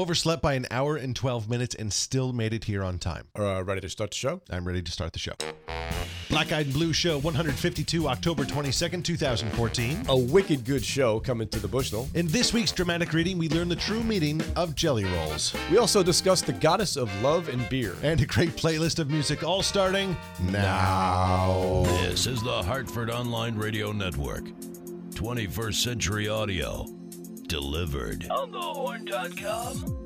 Overslept by an hour and 12 minutes and still made it here on time. Uh, ready to start the show? I'm ready to start the show. Black Eyed Blue Show 152, October 22nd, 2014. A wicked good show coming to the Bushnell. In this week's dramatic reading, we learn the true meaning of jelly rolls. We also discuss the goddess of love and beer. And a great playlist of music all starting now. This is the Hartford Online Radio Network. 21st Century Audio. Delivered. On thehorn.com.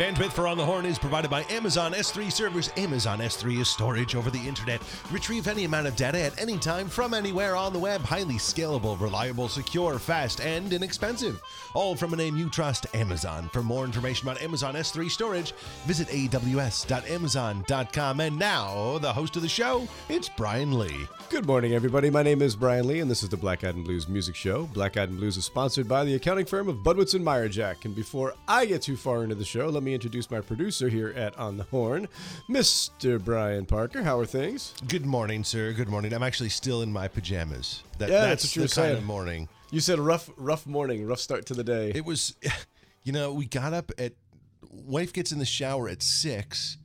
Bandwidth for On the Horn is provided by Amazon S3 servers. Amazon S3 is storage over the internet. Retrieve any amount of data at any time from anywhere on the web. Highly scalable, reliable, secure, fast, and inexpensive. All from a name you trust, Amazon. For more information about Amazon S3 storage, visit aws.amazon.com. And now, the host of the show, it's Brian Lee. Good morning, everybody. My name is Brian Lee, and this is the Black Eyed and Blues Music Show. Black Eyed and Blues is sponsored by the accounting firm of Budwitz and Meyerjack. And before I get too far into the show, let me introduce my producer here at On the Horn, Mr. Brian Parker. How are things? Good morning, sir. Good morning. I'm actually still in my pajamas. That, Yeah, that's that's what you were kind saying. of morning. You said rough, rough morning, rough start to the day. It was, you know, we got up at, wife gets in the shower at six,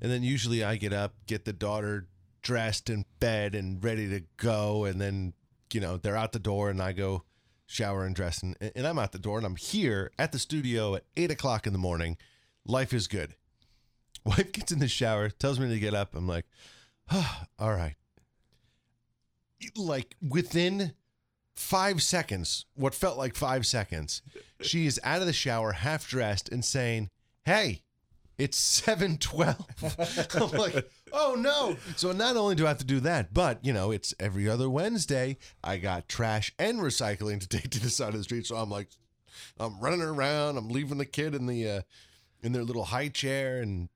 and then usually I get up, get the daughter dressed and bed and ready to go, and then, you know, they're out the door, and I go shower and dress, and, and I'm out the door, and I'm here at the studio at eight o'clock in the morning. Life is good. Wife gets in the shower, tells me to get up. I'm like, ah, all right. Like within five seconds, what felt like five seconds, she is out of the shower, half dressed, and saying, Hey, it's 712. I'm like, oh no. So not only do I have to do that, but you know, it's every other Wednesday. I got trash and recycling to take to the side of the street. So I'm like, I'm running around, I'm leaving the kid in the uh in their little high chair and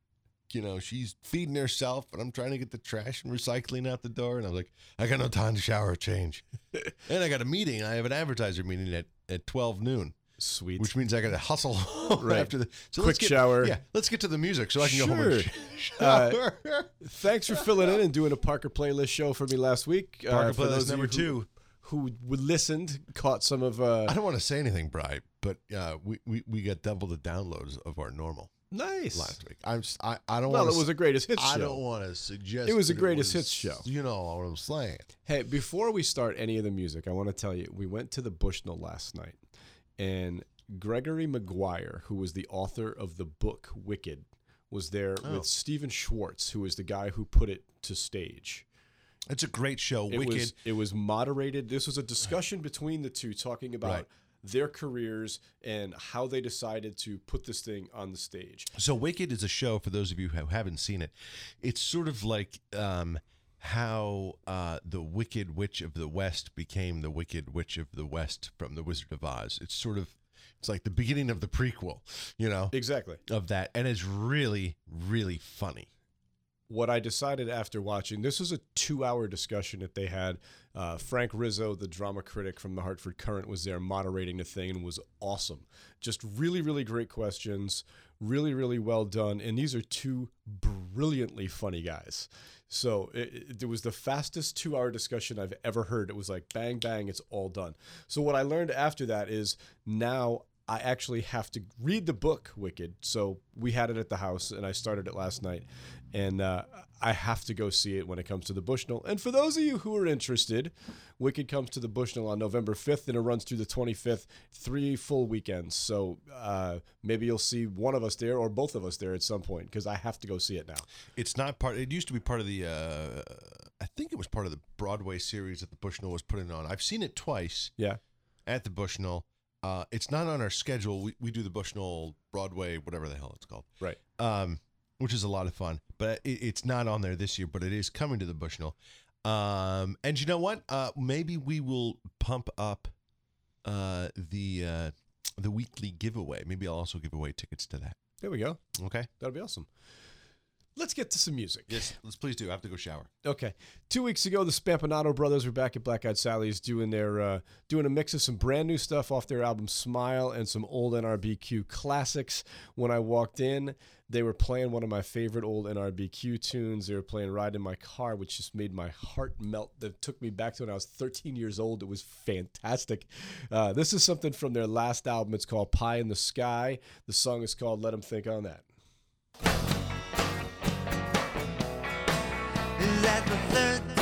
you know, she's feeding herself, and I'm trying to get the trash and recycling out the door. And I'm like, I got no time to shower or change. and I got a meeting. I have an advertiser meeting at, at 12 noon, Sweet. which means I got to hustle Right. after the so Quick get, shower. Yeah, let's get to the music so I can go home and Sure. sh- Uh. Thanks for filling in and doing a Parker playlist show for me last week. Uh, Parker for playlist number who- two. Who, who listened, caught some of. Uh, I don't want to say anything, Bri, but uh, we, we we got double the downloads of our normal nice. last week. I'm s- I, I don't Well, want it was a greatest hits I show. don't want to suggest It was a that greatest hits show. You know what I'm saying? Hey, before we start any of the music, I want to tell you we went to the Bushnell last night, and Gregory Maguire, who was the author of the book Wicked, was there Oh. with Stephen Schwartz, who is the guy who put it to stage. It's a great show. It Wicked. was it was moderated. This was a discussion between the two, talking about Right. Their careers and how they decided to put this thing on the stage. So Wicked is a show for those of you who haven't seen it. It's sort of like um, how uh, the Wicked Witch of the West became the Wicked Witch of the West from the Wizard of Oz. It's sort of it's like the beginning of the prequel, you know, Exactly. of that, and it's really really funny. What I decided after watching this was a two hour discussion that they had. Uh, Frank Rizzo, the drama critic from the Hartford Courant, was there moderating the thing and was awesome. Just really, really great questions, really, really well done. And these are two brilliantly funny guys. So it, it, was the fastest two hour discussion I've ever heard. It was like bang, bang, it's all done. So what I learned after that is now I actually have to read the book Wicked. So we had it at the house, and I started it last night, and uh, I have to go see it when it comes to the Bushnell. And for those of you who are interested, Wicked comes to the Bushnell on November 5th, and it runs through the 25th, three full weekends. So uh, maybe you'll see one of us there or both of us there at some point because I have to go see it now. It's not part. It used to be part of the. Uh, I think it was part of the Broadway series that the Bushnell was putting on. I've seen it twice. Yeah. at the Bushnell. Uh, it's not on our schedule. We, we do the Bushnell Broadway, whatever the hell it's called, Right. um, which is a lot of fun. But it, it's not on there this year, but it is coming to the Bushnell. Um, and you know what? Uh, maybe we will pump up uh, the uh, the weekly giveaway. Maybe I'll also give away tickets to that. There we go. Okay. That'll be awesome. Let's get to some music. Yes, let's please do. I have to go shower. Okay. Two weeks ago, the Spampinato brothers were back at Black Eyed Sally's doing their uh, doing a mix of some brand new stuff off their album Smile and some old NRBQ classics. When I walked in, they were playing one of my favorite old NRBQ tunes. They were playing Ride in My Car, which just made my heart melt. That took me back to when I was 13 years old. It was fantastic. Uh, this is something from their last album. It's called Pie in the Sky. The song is called "Let Them Think on That. The third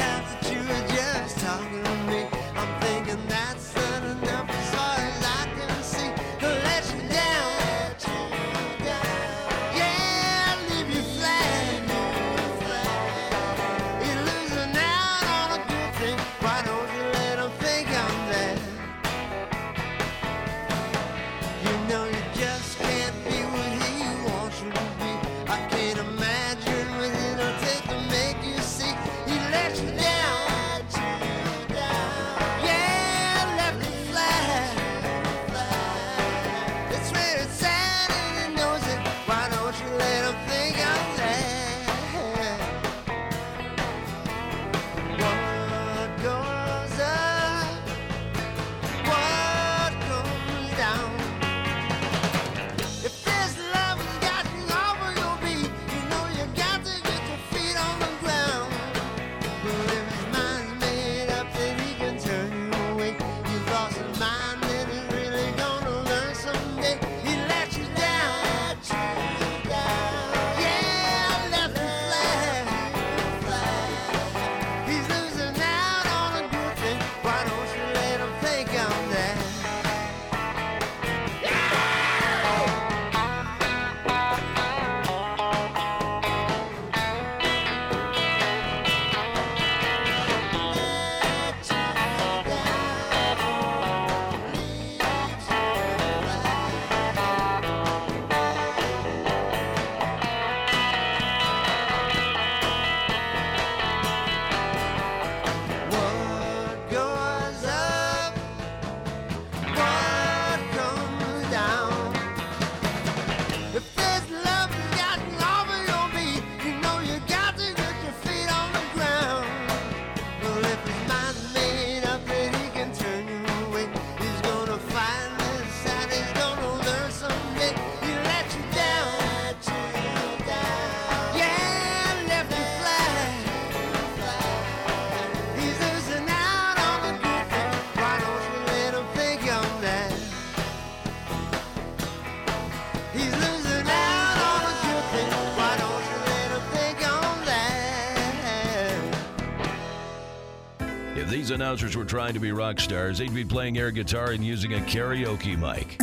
announcers were trying to be rock stars, they'd be playing air guitar and using a karaoke mic.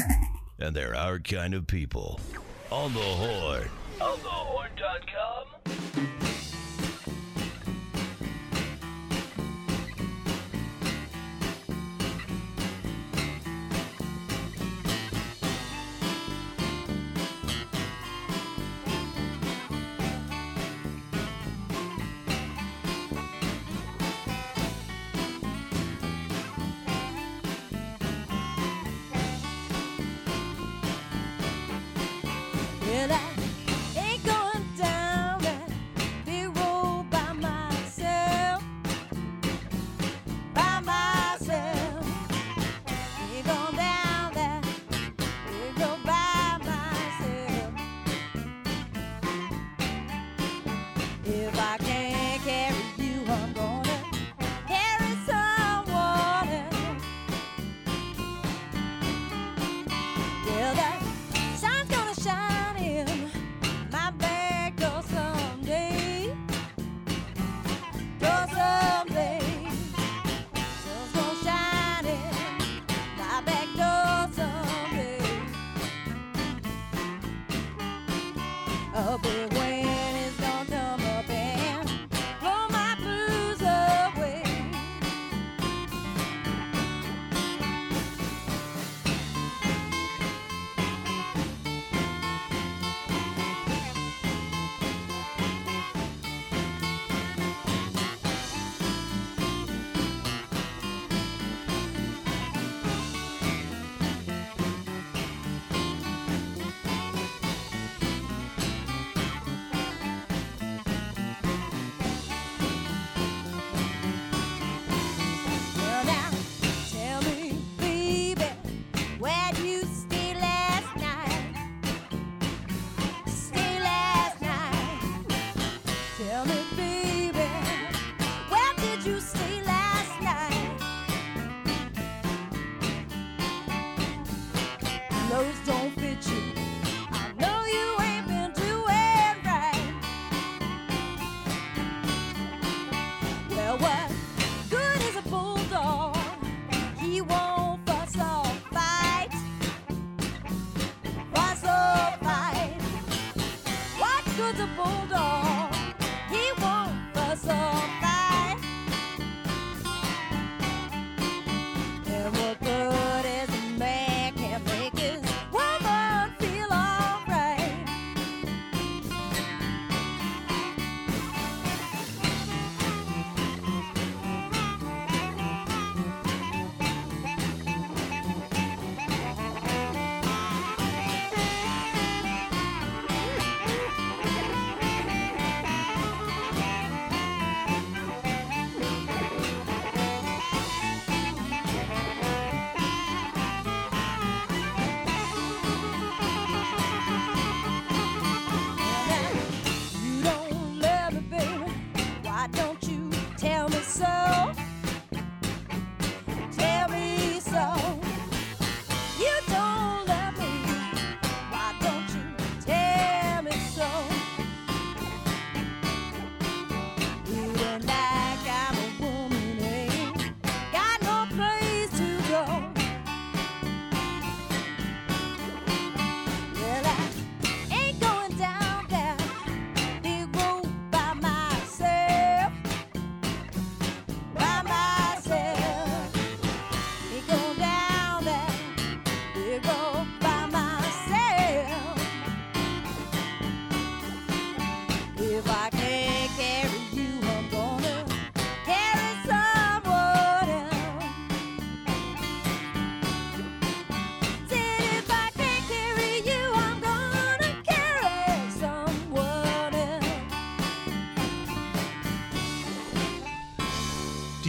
And they're our kind of people. On the horn. On thehorn.com.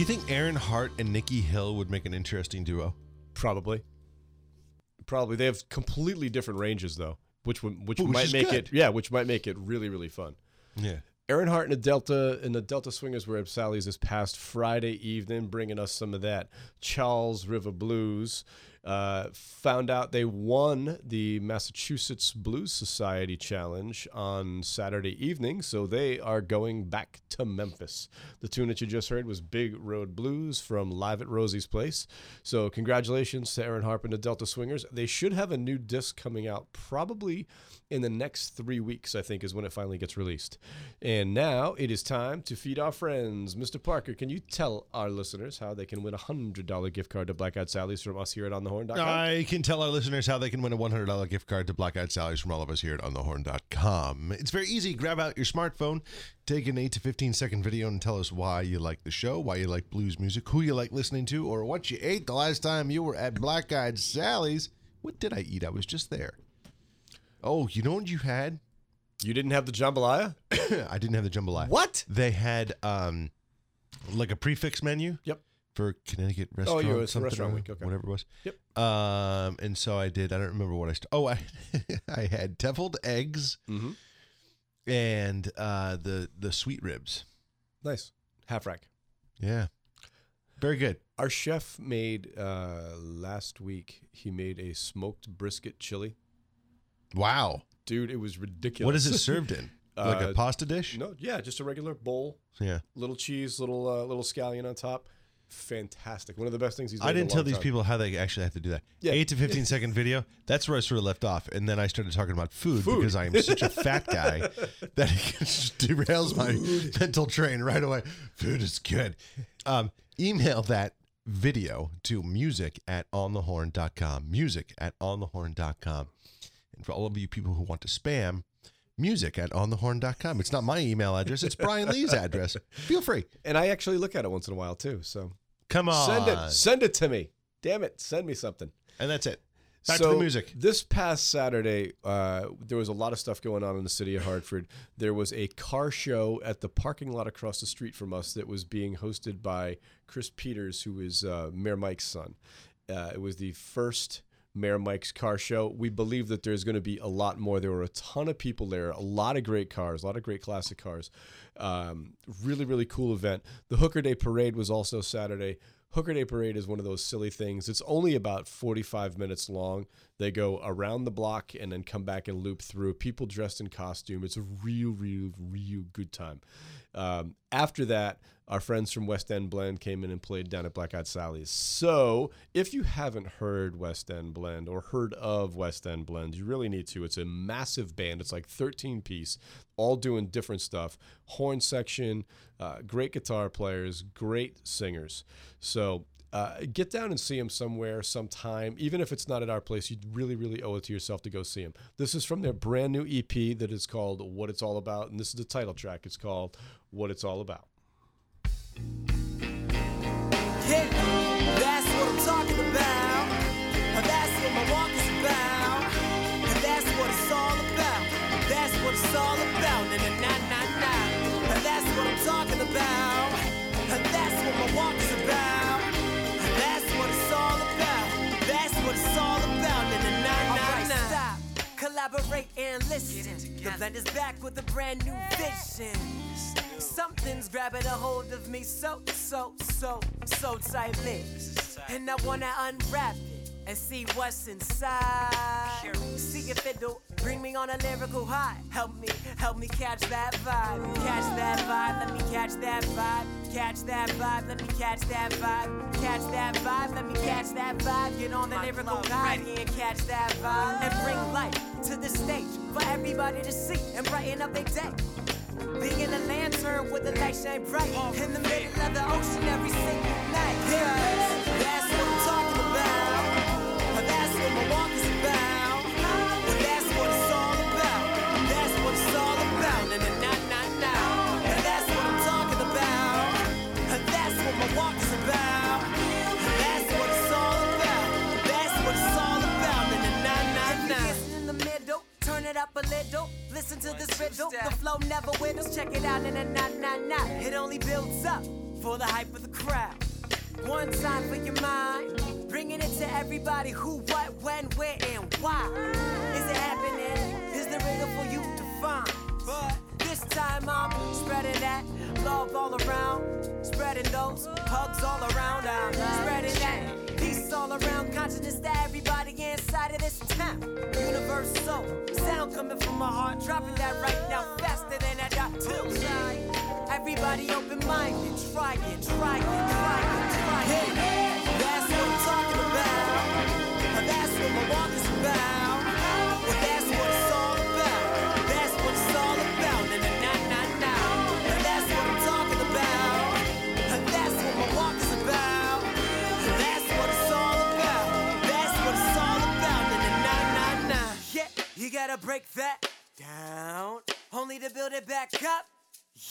you think Erin Harpe and Nikki Hill would make an interesting duo? Probably. Probably. They have completely different ranges though, which would which Which might make good. it yeah, which might make it really really fun. Yeah. Erin Harpe and the Delta and the Delta Swingers were at Sally's this past Friday evening, bringing us some of that Charles River blues. Uh, found out they won the Massachusetts Blues Society Challenge on Saturday evening, so they are going back to Memphis. The tune that you just heard was Big Road Blues from Live at Rosie's Place. So, congratulations to Erin Harpe and the Delta Swingers. They should have a new disc coming out probably in the next three weeks, I think, is when it finally gets released. And now it is time to feed our friends. Mr. Parker, can you tell our listeners how they can win a $100 gift card to Black Eyed Sally's from us here at OnTheHorn.com? I can tell our listeners how they can win a $100 gift card to Black Eyed Sally's from all of us here at OnTheHorn.com. It's very easy. Grab out your smartphone, take an 8 to 15 second video, and tell us why you like the show, why you like blues music, who you like listening to, or what you ate the last time you were at Black Eyed Sally's. What did I eat? I was just there. Oh, you know what you had? You didn't have the jambalaya? I didn't have the jambalaya. What? They had um like a prix fixe menu. Yep. For Connecticut Oh, restaurant, yeah, it's something restaurant or week, okay. whatever it was. Yep. Um, and so I did. I don't remember what I. St- oh, I I had deviled eggs Mm-hmm. and uh the the sweet ribs. Nice. Half rack. Yeah, very good. Our chef made uh, last week, he made a smoked brisket chili. Wow. Dude, it was ridiculous. What is it served in? Like a Uh, pasta dish? No, yeah, just a regular bowl, Yeah. little cheese, little uh, little scallion on top. Fantastic. One of the best things he's I in a didn't tell these time. people how they actually have to do that. Yeah. Eight to 15 second video. That's where I sort of left off. And then I started talking about food, Food. because I am such a fat guy that it just derails my mental train right away. Food is good. Um, email that video to music at onthehorn.com. Music at onthehorn.com. For all of you people who want to spam, music at onthehorn.com. It's not my email address, it's Brian Lee's address. Feel free. And I actually look at it once in a while too. So Come on. send it, send it to me. Damn it, send me something. And that's it. Back so to the music. This past Saturday, uh, there was a lot of stuff going on in the city of Hartford. There was a car show at the parking lot across the street from us that was being hosted by Chris Peters, who is uh, Mayor Mike's son. Uh, it was the first Mayor Mike's car show. We believe that there's going to be a lot more. There were a ton of people there, a lot of great cars, a lot of great classic cars. Um, really, really cool event. The Hooker Day Parade was also Saturday. Hooker Day Parade is one of those silly things. It's only about 45 minutes long. They go around the block and then come back and loop through. People dressed in costume. It's a real, real, real good time. Um, after that, our friends from West End Blend came in and played down at Black Sally's. So, if you haven't heard West End Blend or heard of West End Blend, you really need to. It's a massive band. It's like 13 piece, all doing different stuff. Horn section, uh, great guitar players, great singers. So, uh, get down and see them somewhere, sometime. Even if it's not at our place, you really, really owe it to yourself to go see them. This is from their brand new EP that is called What It's All About, and this is the title track. It's called What It's All About. Collaborate and listen. The blend is back with a brand new vision. Something's grabbing a hold of me so, so, so, so tightly. And I wanna unwrap it and see what's inside. See if it'll bring me on a lyrical high. Help me, help me catch that vibe. Catch that vibe, let me catch that vibe. Catch that vibe, let me catch that vibe. Catch that vibe, let me catch that vibe. Get on the lyrical high and catch that vibe. And bring light to the stage for everybody to see and brighten up their day. Being a lantern with the light shine bright in the middle of the ocean every single night. Yeah, turn it up a little. Listen to this riddle. The flow never whittles. Check it out. Na na na na na. It only builds up for the hype of the crowd. One time for your mind, bringing it to everybody who, what, when, where, and why. Is it happening? Is the riddle for you to find? But this time I'm spreading that love all around, spreading those hugs all around. I'm spreading that peace all around, consciousness that everybody inside of this town. Universal sound coming from my heart, dropping that right now faster than I got till Everybody open minded, try it, try it, try it, try it. That's what gotta break that down, only to build it back up.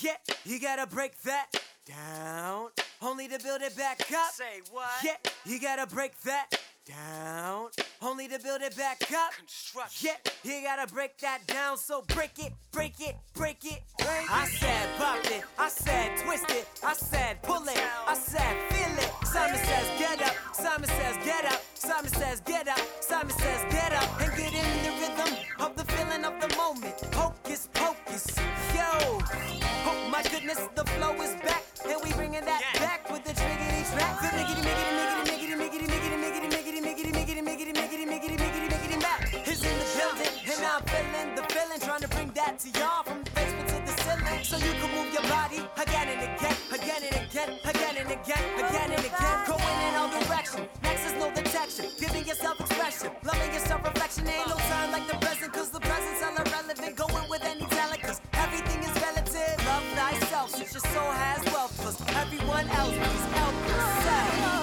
Yeah, you gotta break that down, only to build it back up. Say what? Yeah, you gotta break that down, only to build it back up. Construction. Yeah, you gotta break that down, so break it, break it, break it. Break I said pop it, I said twist it, I said pull it, I said feel it. Simon says get up, Simon says get up, Simon says get up, Simon says get up, and get in the rhythm of the feeling of the moment. Hocus pocus, yo. Oh my goodness, the flow is back, and we bringing that back with the triggity track. The miggity miggity to to y'all from the basement to the ceiling, so you can move your body again and again, again and again, again and again, again and again, going in all directions. Next is no detection, giving yourself expression, loving yourself reflection. Ain't no time like the present, cause the present's all irrelevant. Going with any talent, cause everything is relative. Love thyself, since your soul has wealth, cause everyone else needs help yourself.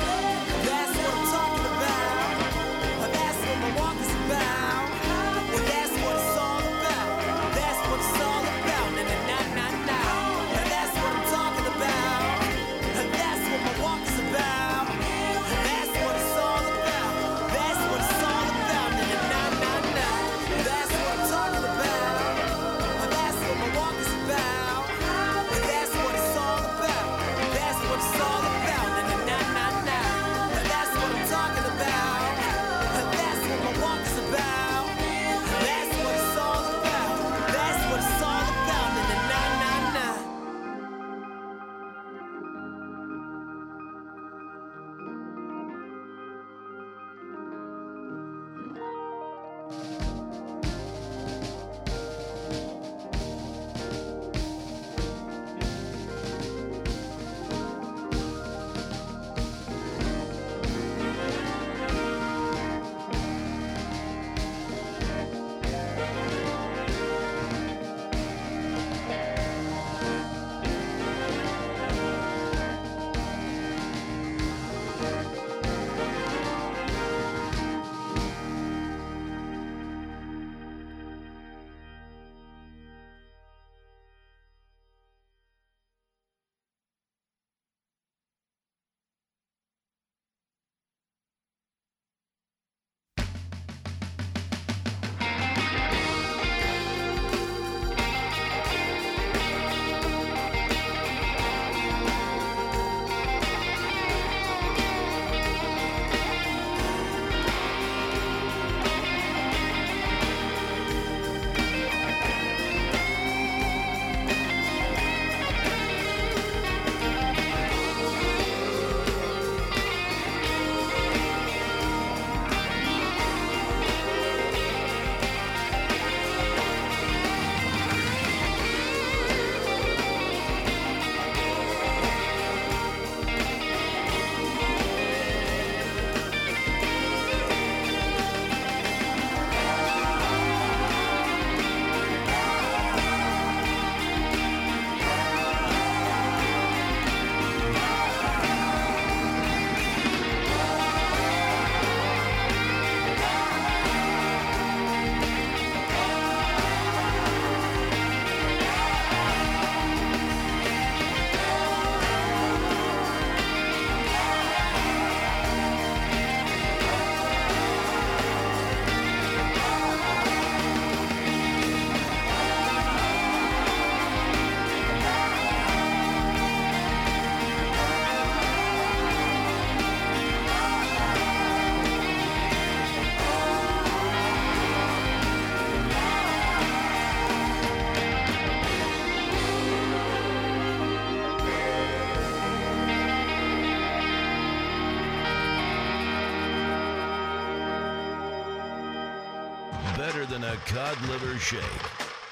a cod liver shake,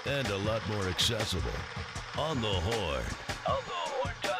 and a lot more accessible on the horn. On the horn.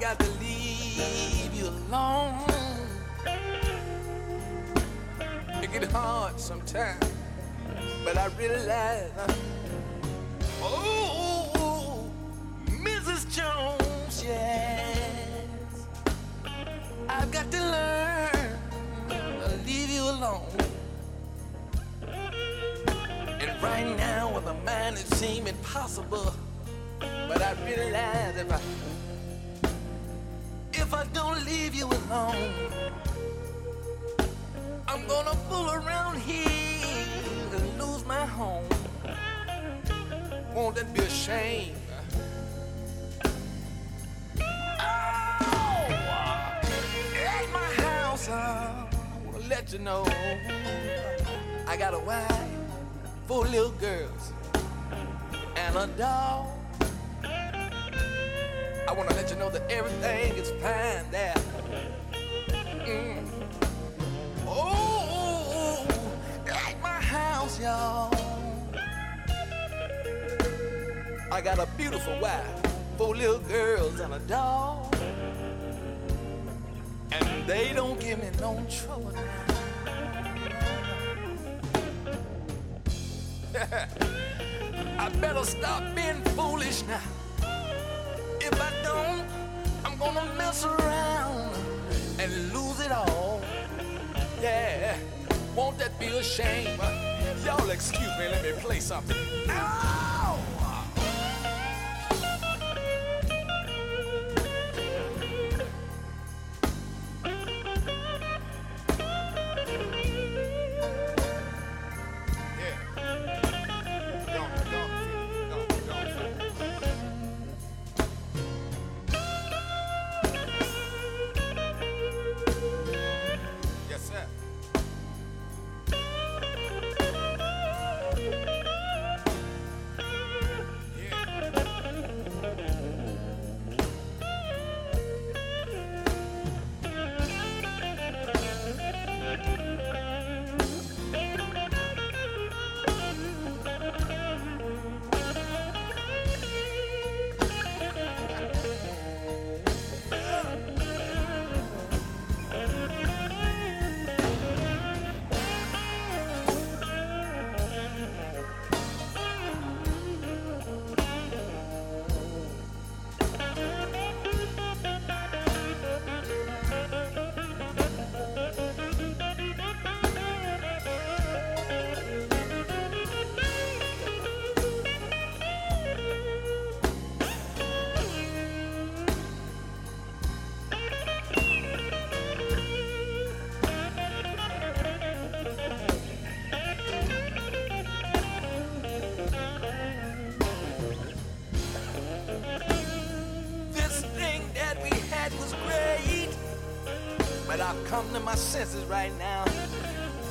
got the be ashamed. Y'all excuse me, let me play something.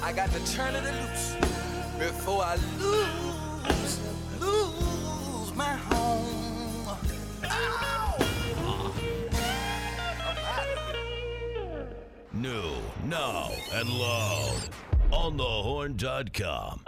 I got to turn it loose before I lose, lose my home. New, now, and loud on thehorn.com.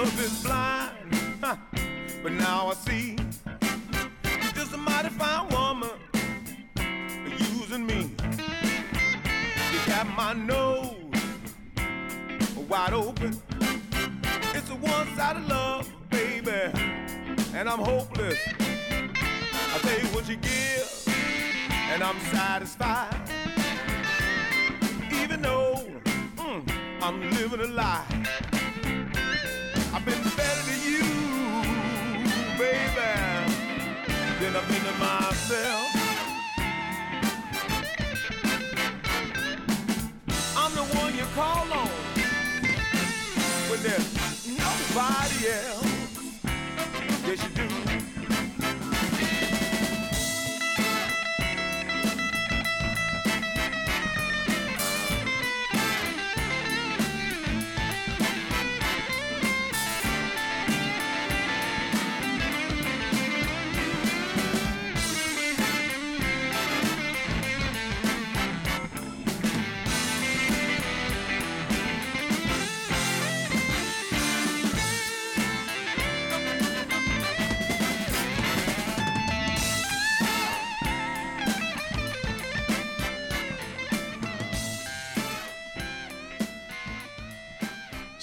love is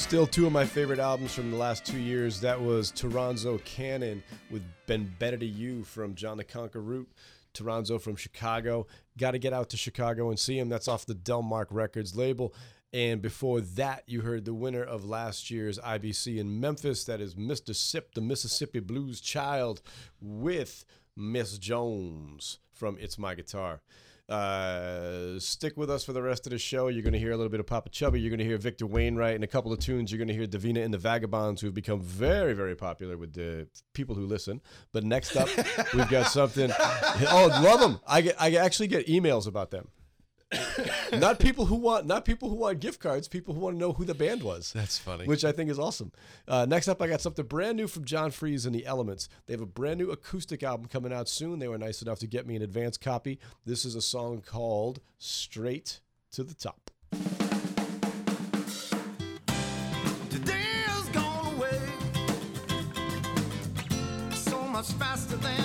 Still, two of my favorite albums from the last two years. That was Toronzo Cannon with Been Better to You from John the Conquer Root. Toronzo from Chicago. Got to get out to Chicago and see him. That's off the Delmark Records label. And before that, you heard the winner of last year's IBC in Memphis. That is Mr. Sip, the Mississippi Blues Child, with Miss Jones from It's My Guitar. Uh, stick with us for the rest of the show. You're going to hear a little bit of Popa Chubby. You're going to hear Victor Wainwright and a couple of tunes. You're going to hear Davina and the Vagabonds, who've become very, very popular with the people who listen. But next up, we've got something. Oh, love them! I get, I actually get emails about them. not people who want not people who want gift cards. People who want to know who the band was. That's funny. Which I think is awesome. Uh, next up, I got something brand new from John Freeze and the Elements. They have a brand new acoustic album coming out soon. They were nice enough to get me an advance copy. This is a song called "Straight to the Top." faster than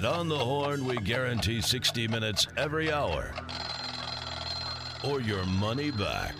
At On the Horn, we guarantee 60 minutes every hour or your money back.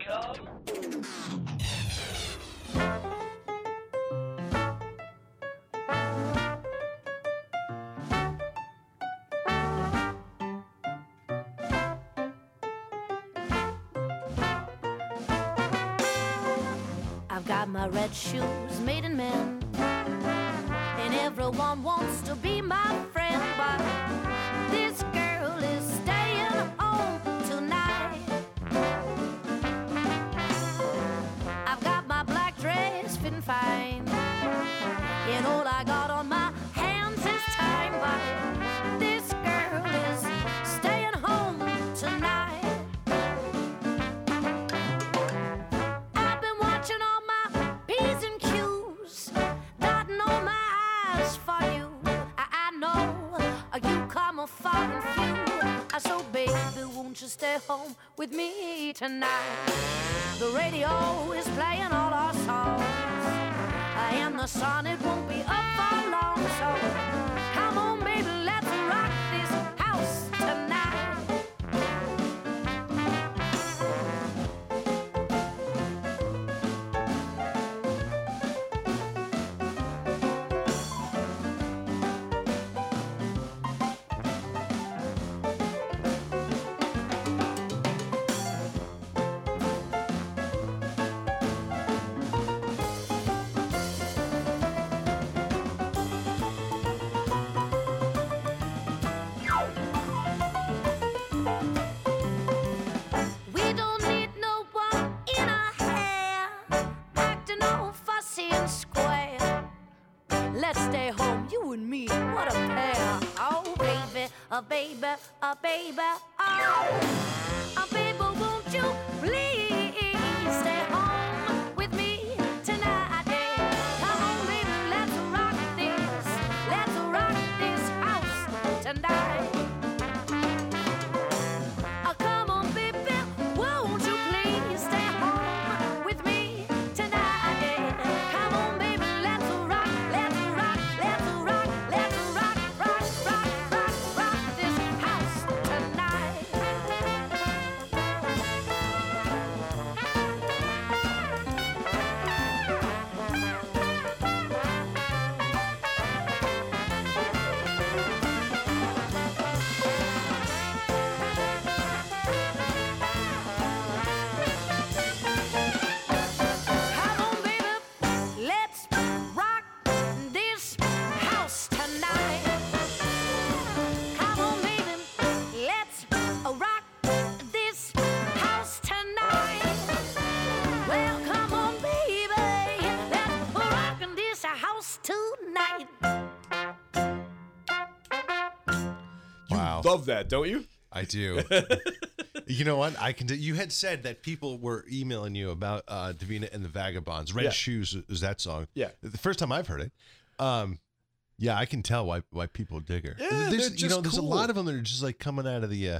tonight? The radio is playing all our songs, and the sun it baby, a baby, a baby, oh. Love that, don't you? I do. you know what? I can. Do, you had said that people were emailing you about uh, Davina and the Vagabonds. Red Yeah. Shoes is that song? Yeah. The first time I've heard it. Um, yeah, I can tell why why people dig her. Yeah, there's, you know, there's a lot of them that are just like coming out of the. Uh,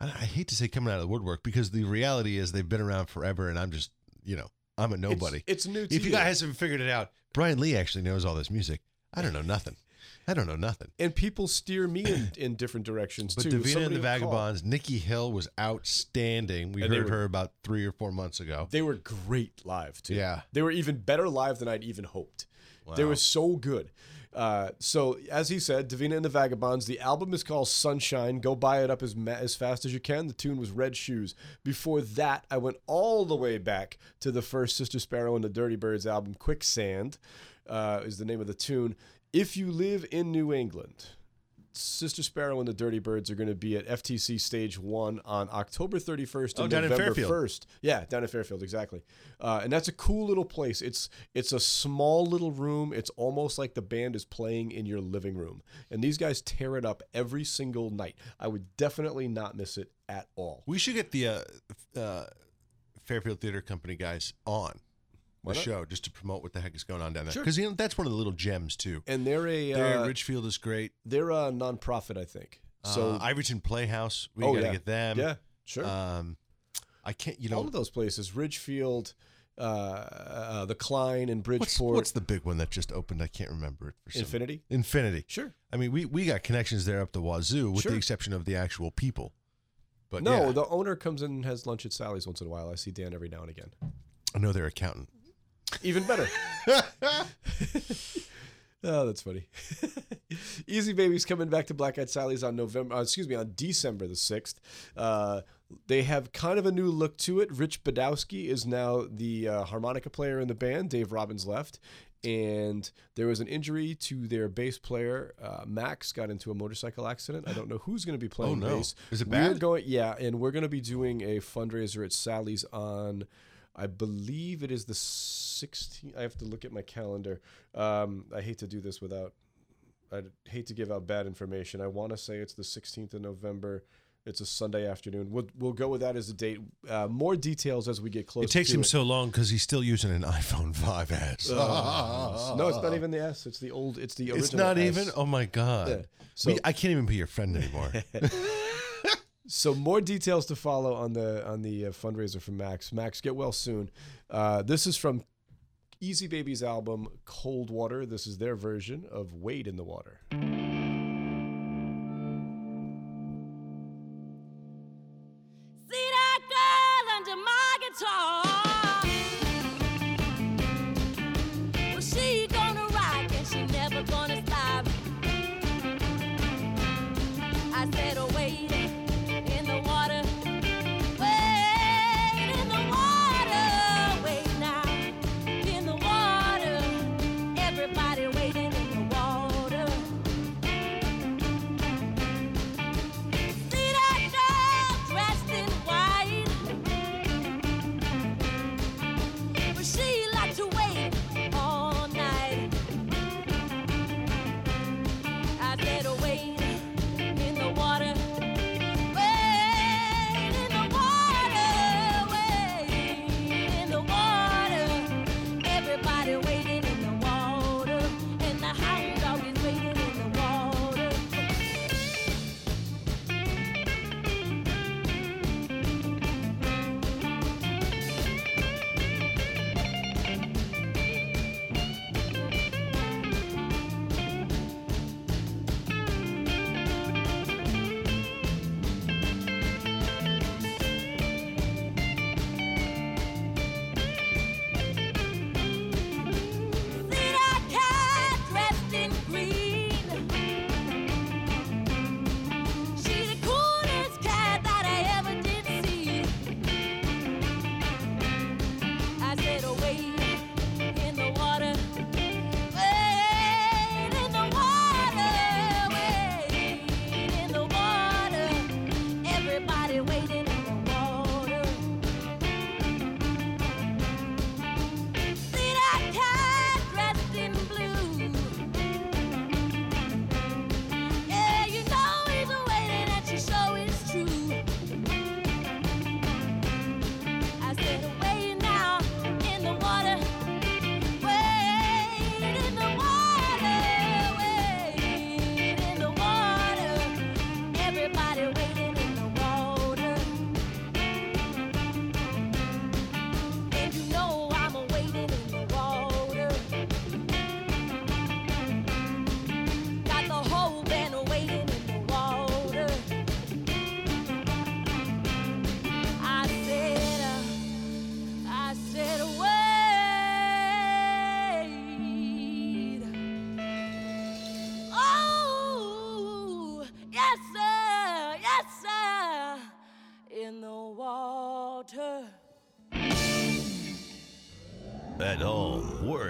I, hate to say coming out of the woodwork because the reality is they've been around forever, and I'm just you know I'm a nobody. It's, it's new to if you guys haven't figured it out, Brian Lee actually knows all this music. I don't know nothing. I don't know nothing. and people steer me in, in different directions But too. But Davina and the will call. Vagabonds, Nikki Hill was outstanding. We And heard were- her about three or four months ago. They were great live too. Yeah. they were even better live than I'd even hoped. They were so good. Uh, so as he said, Davina and the Vagabonds. The album is called Sunshine. Go buy it up as ma- as fast as you can. The tune was Red Shoes. Before that, I went all the way back to the first Sister Sparrow and the Dirty Birds album. Quicksand uh, is the name of the tune. If you live in New England, Sister Sparrow and the Dirty Birds are going to be at FTC Stage One on October 31st Oh, and down in November Fairfield. 1st. Yeah, down in Fairfield, exactly. Uh, and that's a cool little place. It's it's a small little room. It's almost like the band is playing in your living room. And these guys tear it up every single night. I would definitely not miss it at all. We should get the uh, uh, Fairfield Theater Company guys on the show just to promote what the heck is going on down there. Sure. Because you know that's one of the little gems too. And they're a There, uh, Ridgefield is great. they're a nonprofit, I think. So So uh, Ivoryton Playhouse, we oh gotta yeah, get them. Yeah, sure. Um, I can't. You know, all of those places, Ridgefield, uh, uh, the Klein in What's, Bridgeport. what's the big one that just opened? I can't remember it. For some- Infinity? Infinity. Sure. I mean, we, we got connections there up the wazoo, with Sure. the exception of the actual people. But no, yeah, the owner comes in and has lunch at Sally's once in a while. I see Dan every now and again. I know their accountant. Even better. oh, that's funny. Easy Baby's coming back to Black Eyed Sally's on November, uh, excuse me, on December the 6th. Uh, they have kind of a new look to it. Rich Badowski is now the uh, harmonica player in the band. Dave Robbins left. And there was an injury to their bass player. Uh, Max got into a motorcycle accident. I don't know who's going to be playing Oh, no. bass. Is it bad? We're going, yeah, and we're going to be doing a fundraiser at Sally's on I believe it is the 16th. I have to look at my calendar. Um, I hate to do this without. I hate to give out bad information. I want to say it's the 16th of November. It's a Sunday afternoon. We'll, we'll go with that as a date. Uh, more details as we get closer. It takes him it. so long because he's still using an iPhone 5S. Uh, no, it's not even the S. It's the old. It's the original. It's not S. even. Oh my god! Yeah. So- We- I can't even be your friend anymore. So more details to follow on the on the uh, fundraiser for Max. Max, get well soon. Uh, this is from Easy Baby's album Cold Water. This is their version of Wade in the Water. I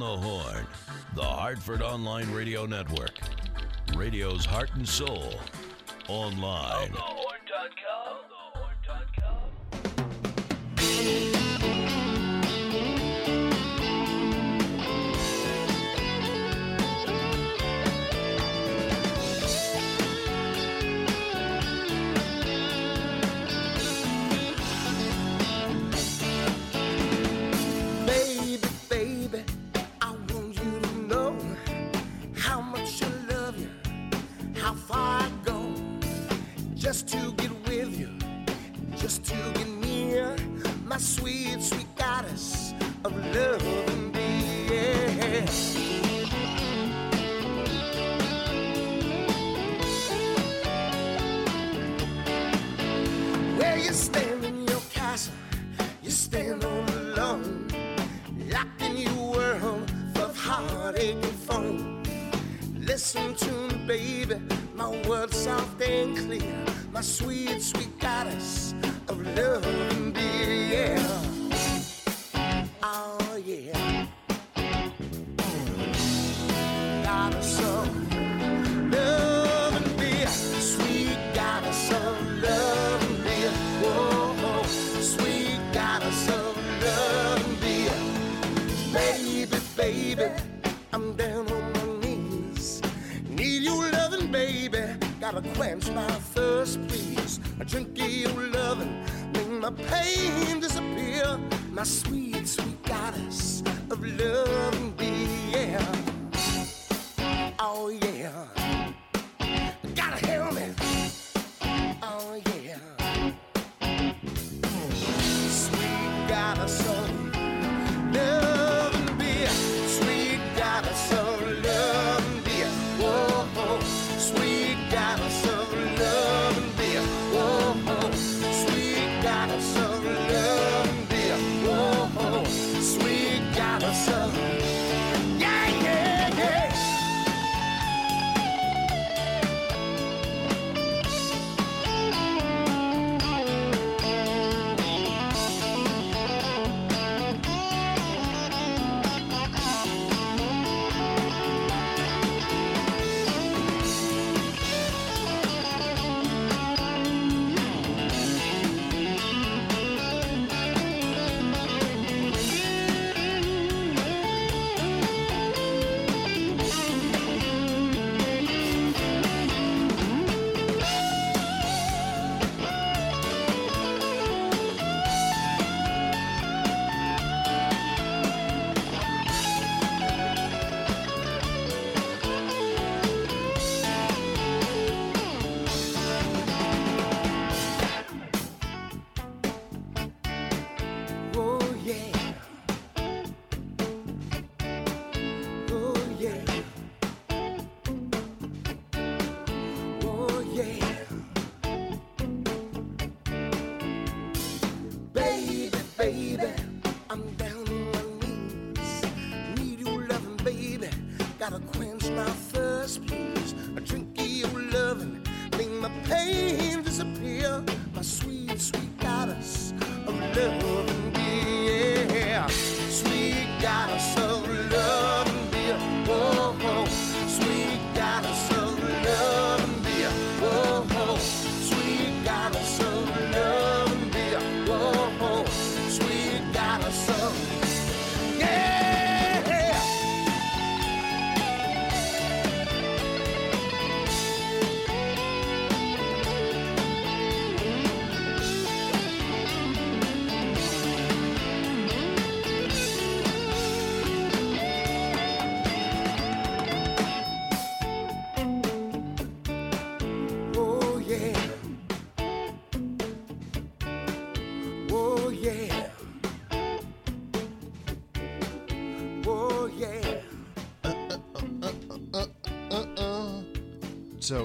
the Horn, the Hartford Online Radio Network, radio's heart and soul, online. loving, make my pain disappear. My sweet, sweet goddess of love and yeah. Oh, yeah. Gotta help me.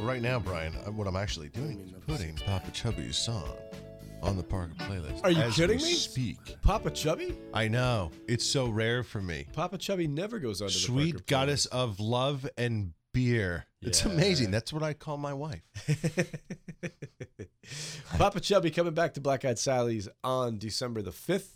Right now, Brian, uh, what I'm actually doing is putting Popa Chubby's song on the Parker playlist. Are you as kidding we me? Speak. Popa Chubby? I know it's so rare for me. Popa Chubby never goes under the Sweet Parker goddess of love and beer. It's amazing. That's what I call my wife. Popa Chubby coming back to Black Eyed Sally's on December the 5th.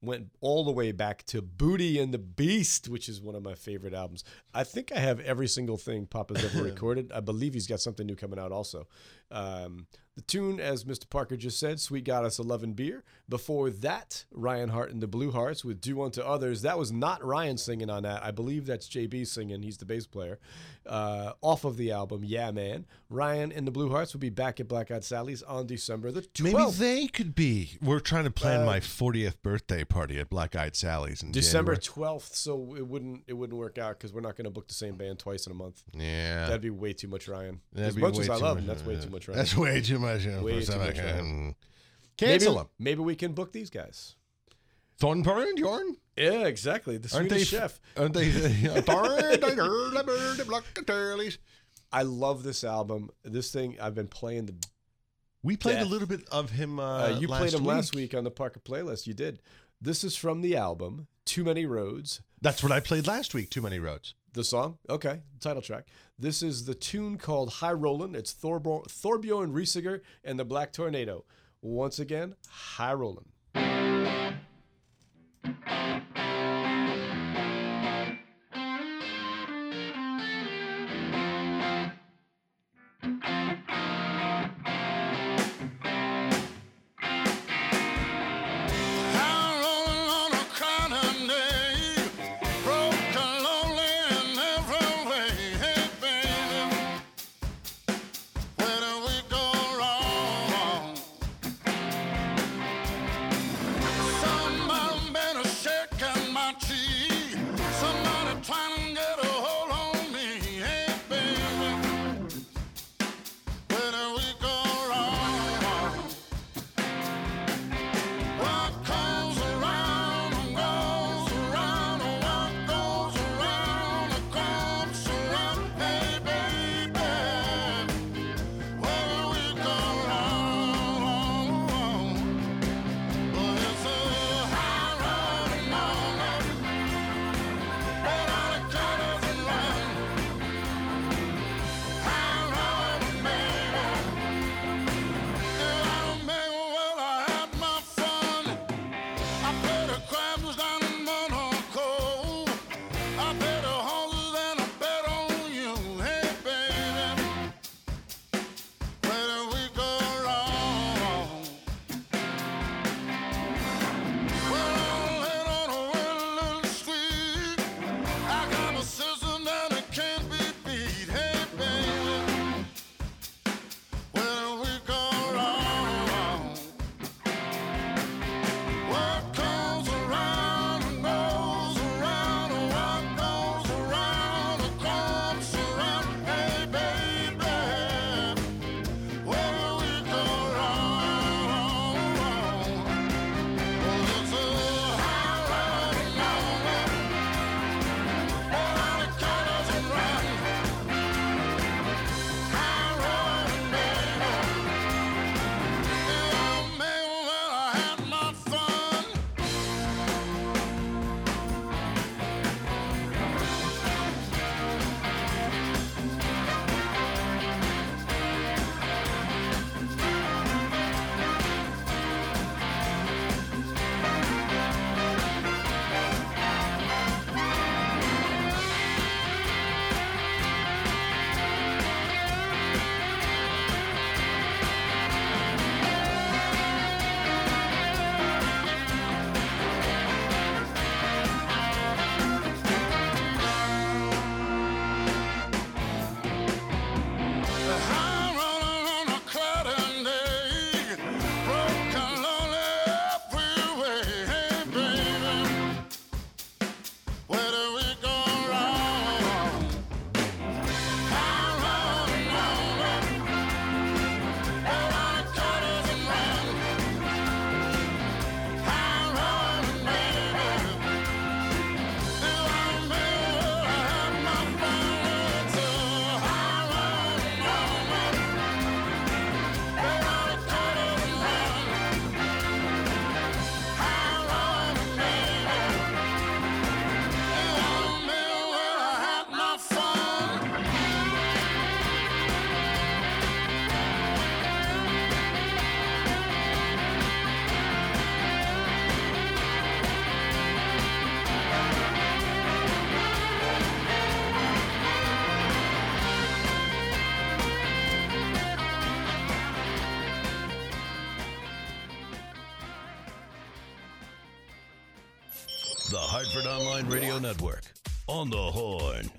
Went all the way back to Booty and the Beast, which is one of my favorite albums. I think I have every single thing Papa's ever recorded. I believe he's got something new coming out also. Um, the tune, as Mr. Parker just said, Sweet Goddess of Love and Beer. Before that, Ryan Hartt and the Blue Hearts with Do Unto Others. That was not Ryan singing on that. I believe that's JB singing. He's the bass player. Uh, off of the album, Yeah Man. Ryan and the Blue Hearts will be back at Black Eyed Sally's on December the 12th. Maybe they could be. We're trying to plan Uh, my 40th birthday party at Black Eyed Sally's in December January. twelfth, so it wouldn't it wouldn't work out because we're not going to book the same band twice in a month. Yeah, That'd be way too much, Ryan. That'd As much as I love him, that's way too much, Ryan. That's way too much. you know, Way too much. Cancel maybe, them. Maybe we can book these guys. Thornburn and Yorn. Yeah, exactly. The Aren't Swedish they chef. Aren't they? Thorn- I love this album. This thing I've been playing the. we played a little bit of him. Uh, Uh, you played him week. last week on the Parker playlist. You did. This is from the album Too Many Roads. That's what I played last week. Too many roads. The song? Okay, title track. This is the tune called High Rollin'. It's Thorbo- Thorbjorn Risager and the Black Tornado. Once again, High Rollin'. Online Radio Network. On the horn.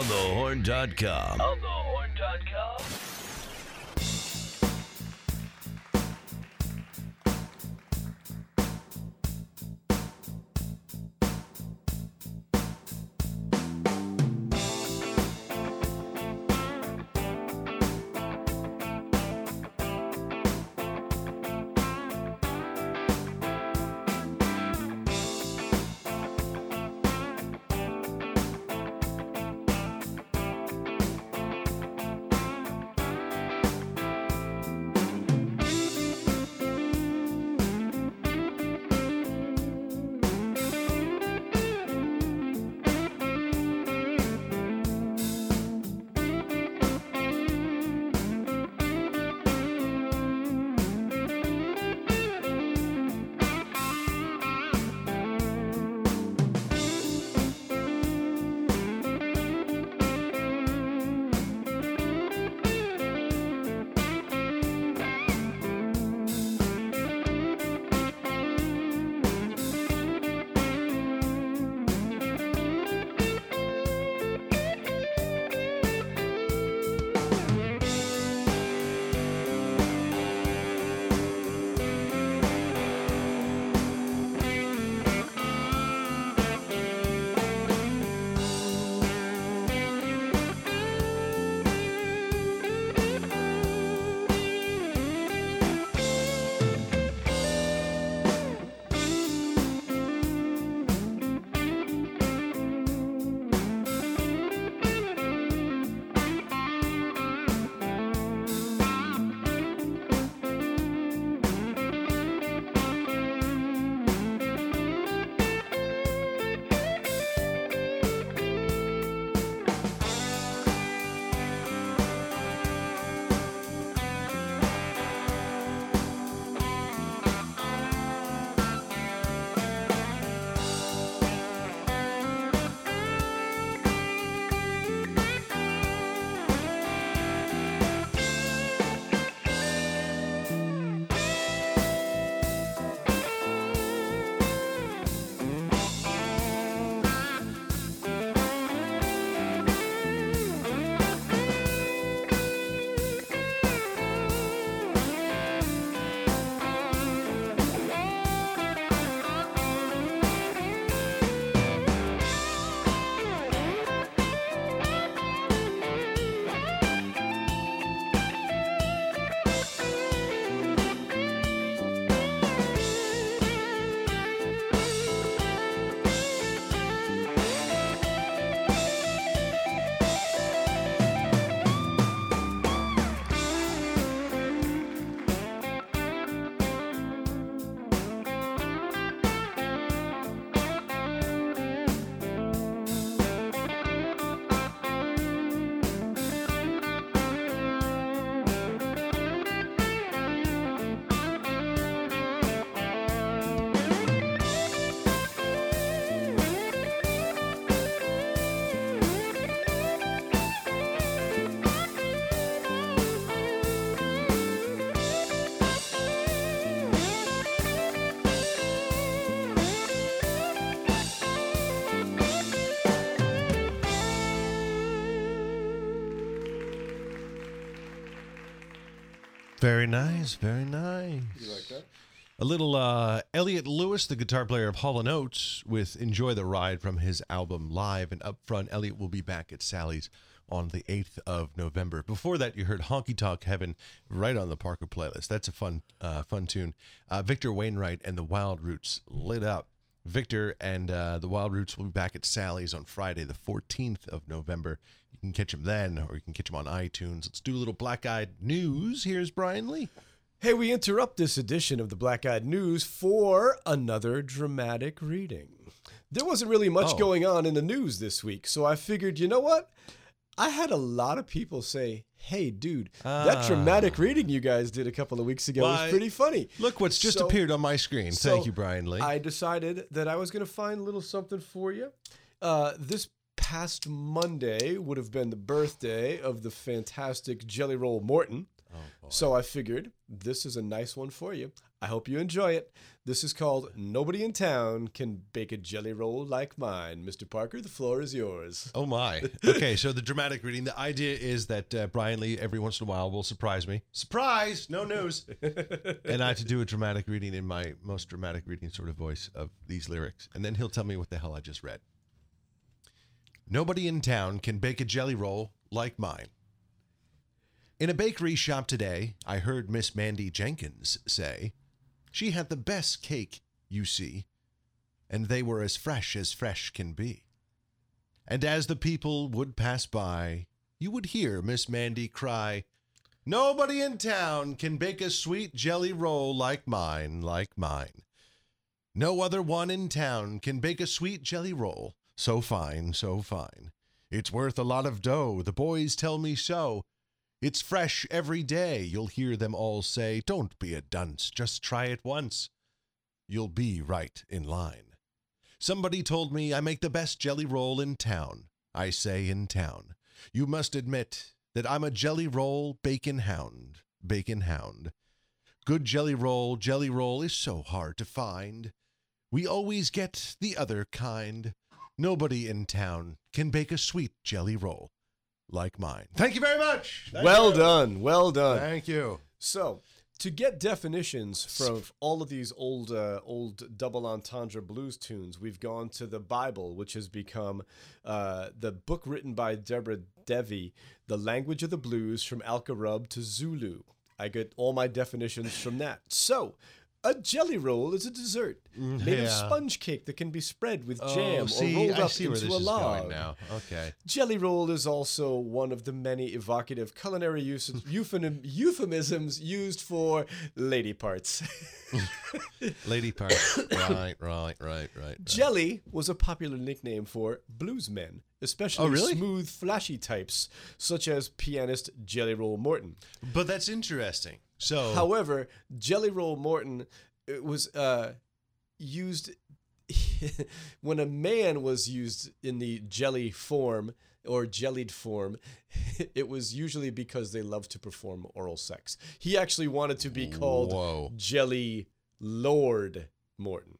On Very nice, very nice. You like that? A little uh, Eliot Lewis, the guitar player of Hall & Oates, with Enjoy the Ride from his album Live. And up front, Elliot will be back at Sally's on the 8th of November. Before that, you heard Honky Tonk Heaven right on the Parker playlist. That's a fun, uh, fun tune. Uh, Victor Wainwright and the Wild Roots lit up. Victor and uh, the Wild Roots will be back at Sally's on Friday, the 14th of November. You can catch them then, or you can catch them on iTunes. Let's do a little black eyed news. Here's Brian Lee. Hey, we interrupt this edition of the Black Eyed News for another dramatic reading. There wasn't really much Oh. going on in the news this week, so I figured, you know what? I had a lot of people say, "Hey, dude, that dramatic reading you guys did a couple of weeks ago Why, was pretty funny." Look what's just So- appeared on my screen. so Thank you, Brian Lee. I decided that I was going to find a little something for you. Uh, this past Monday would have been the birthday of the fantastic Jelly Roll Morton. so I figured this is a nice one for you. I hope you enjoy it. This is called Nobody in Town Can Bake a Jelly Roll Like Mine. Mr. Parker, the floor is yours. Oh my. Okay, so the dramatic reading. The idea is that uh, Brian Lee every once in a while will surprise me. Surprise! No news. and I have to do a dramatic reading in my most dramatic reading sort of voice of these lyrics, and then he'll tell me what the hell I just read. Nobody in town can bake a jelly roll like mine. In a bakery shop today, I heard Miss Mandy Jenkins say, she had the best cake, you see, and they were as fresh as fresh can be. And as the people would pass by, you would hear Miss Mandy cry, Nobody in town can bake a sweet jelly roll like mine, like mine. No other one in town can bake a sweet jelly roll, so fine, so fine. It's worth a lot of dough, the boys tell me so. It's fresh every day, you'll hear them all say, Don't be a dunce, just try it once. You'll be right in line. Somebody told me I make the best jelly roll in town. I say in town. You must admit that I'm a jelly roll bacon hound, bacon hound. Good jelly roll, jelly roll is so hard to find. We always get the other kind. Nobody in town can bake a sweet jelly roll like mine. Thank you very much. Thank well you. done. Well done. Thank you. So, to get definitions from all of these old, uh, old double entendre blues tunes, we've gone to the Bible, which has become uh, the book written by Debra Devi, "The Language of the Blues from Alcorub to Zulu." I get all my definitions from that. So. A jelly roll is a dessert made of Mm, sponge cake that can be spread with Oh, jam see, or rolled I up into a log. going now. Okay. Jelly roll is also one of the many evocative culinary use, euphemism, euphemisms used for lady parts. Lady parts. right, right, right, right. right. Jelly was a popular nickname for bluesmen, especially Oh, really? smooth, flashy types, such as pianist Jelly Roll Morton. But that's interesting. So, However, Jelly Roll Morton was uh, used when a man was used in the jelly form or jellied form. It was usually because they loved to perform oral sex. He actually wanted to be called Whoa. Jelly Lord Morton,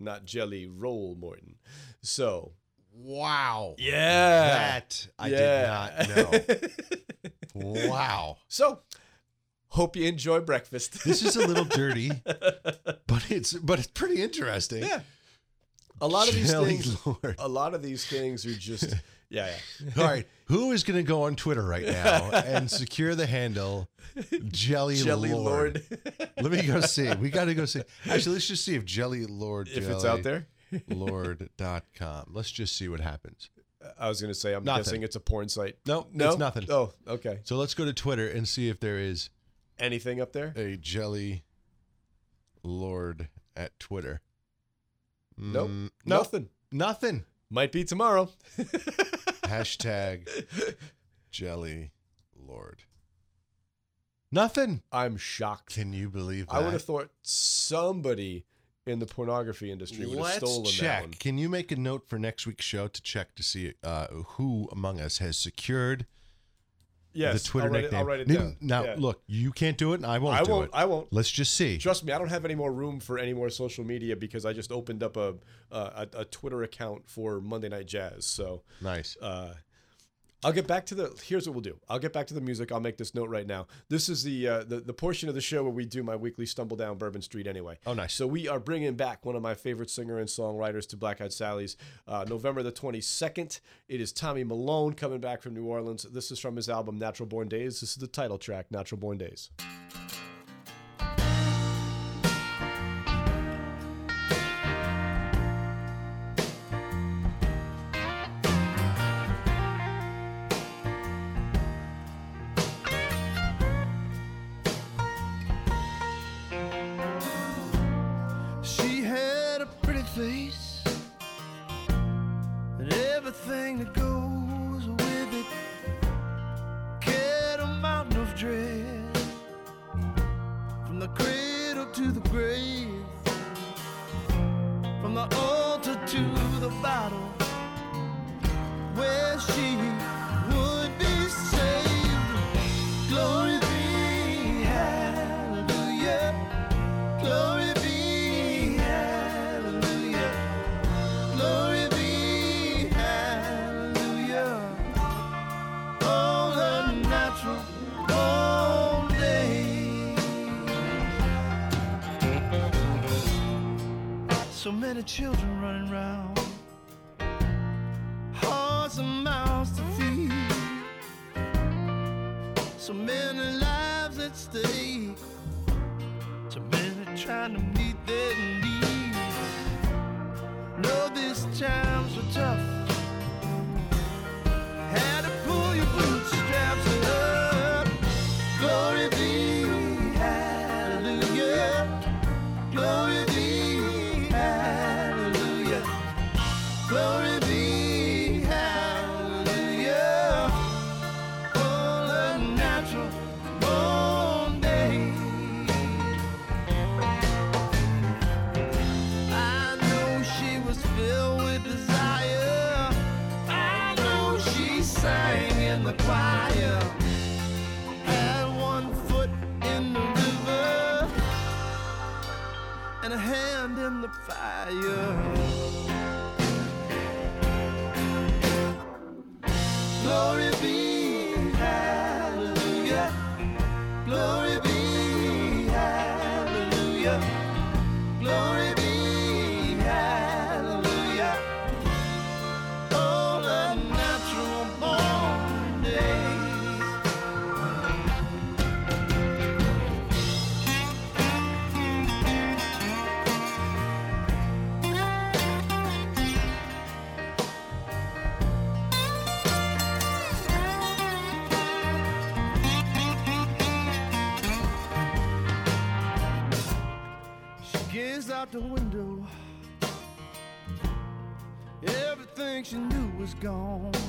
not Jelly Roll Morton. So, wow. yeah, That I Yeah. did not know. wow. So, hope you enjoy breakfast. This is a little dirty, but it's but it's pretty interesting. Yeah. A lot of these Jelly things Lord. a lot of these things are just yeah, yeah. All right, who is going to go on Twitter right now and secure the handle Jelly, Jelly Lord? Lord. Let me go see. We got to go see. Actually, let's just see if Jelly Lord if it's out there. Lord.com. Let's just see what happens. I was gonna say I'm Nothing. guessing it's a porn site. No, No, it's nothing. Oh, okay. So let's go to Twitter and see if there is Anything up there? a Jelly Lord at Twitter. Nope. Mm. Nothing. Nothing. Might be tomorrow. Hashtag Jelly Lord. Nothing. I'm shocked. Can you believe that? I would have thought somebody in the pornography industry would have Let's stolen that check. one. Can you make a note for next week's show to check to see uh, who among us has secured Yes, the Twitter I'll write nickname? It, I'll write it Now- down. Now, Yeah. look, you can't do it, and I won't I do won't. it. I won't. Let's just see. Trust me, I don't have any more room for any more social media because I just opened up a a, a, a Twitter account for Monday Night Jazz. So nice. uh, I'll get back to the. Here's what we'll do. I'll get back to the music. I'll make this note right now. This is the uh, the the portion of the show where we do my weekly stumble down Bourbon Street. Anyway. Oh, nice. So we are bringing back one of my favorite singer and songwriters to Black Eyed Sally's. Uh, November the 22nd. It is Tommy Malone coming back from New Orleans. This is from his album Natural Born Days. This is the title track, Natural Born Days. So many lives at stake. So many trying to meet their needs. Know these times were tough. The She knew was gone.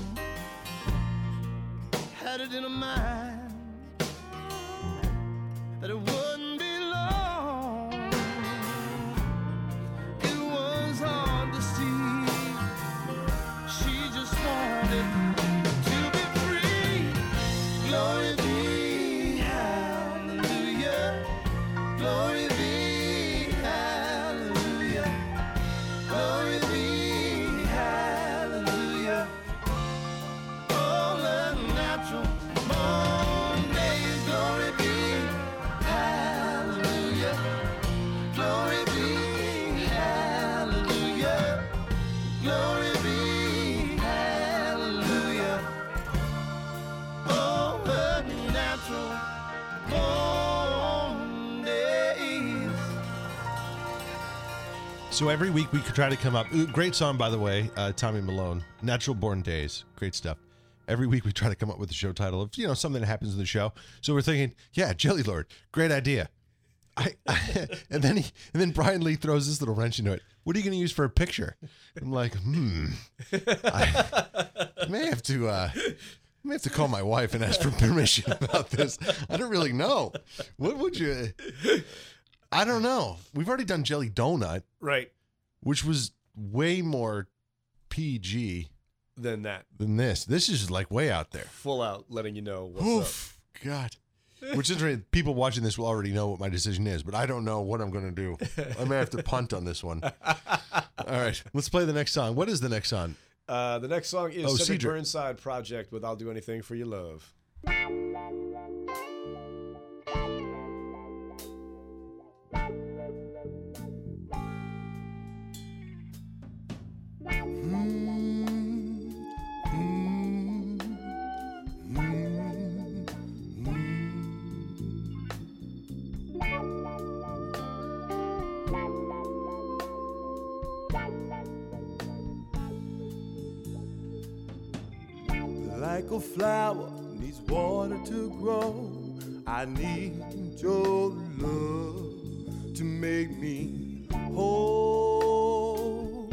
So every week we could try to come up. ooh, Great song, by the way, uh, Tommy Malone, "Natural Born Days." Great stuff. Every week we try to come up with a show title of you know something that happens in the show. So we're thinking, yeah, Jelly Lord, great idea. I, I and then he and then Brian Lee throws this little wrench into it. What are you going to use for a picture? I'm like, hmm, I, I may have to. Uh, I may have to call my wife and ask for permission about this. I don't really know. What would you? I don't know. We've already done Jelly Donut Right. which was way more PG Than that. than this. This is like way out there. Full out letting you know what's Oof, God. Which is interesting. People watching this will already know what my decision is, but I don't know what I'm going to do. I may have to punt on this one. All right, let's play the next song. What is the next song? Uh, the next song is Oh, Cedric Cedric. Burnside Project with "I'll Do Anything for Your Love." Like a flower needs water to grow, I need your love to make me whole.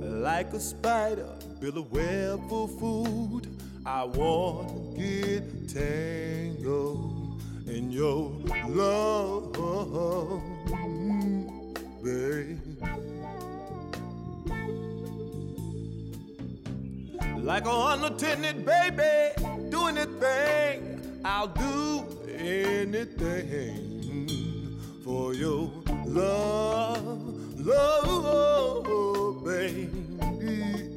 Like a spider, build a web for food. I want to get tangled in your love, Like a unattended baby, do anything. I'll do anything for your love, love, baby.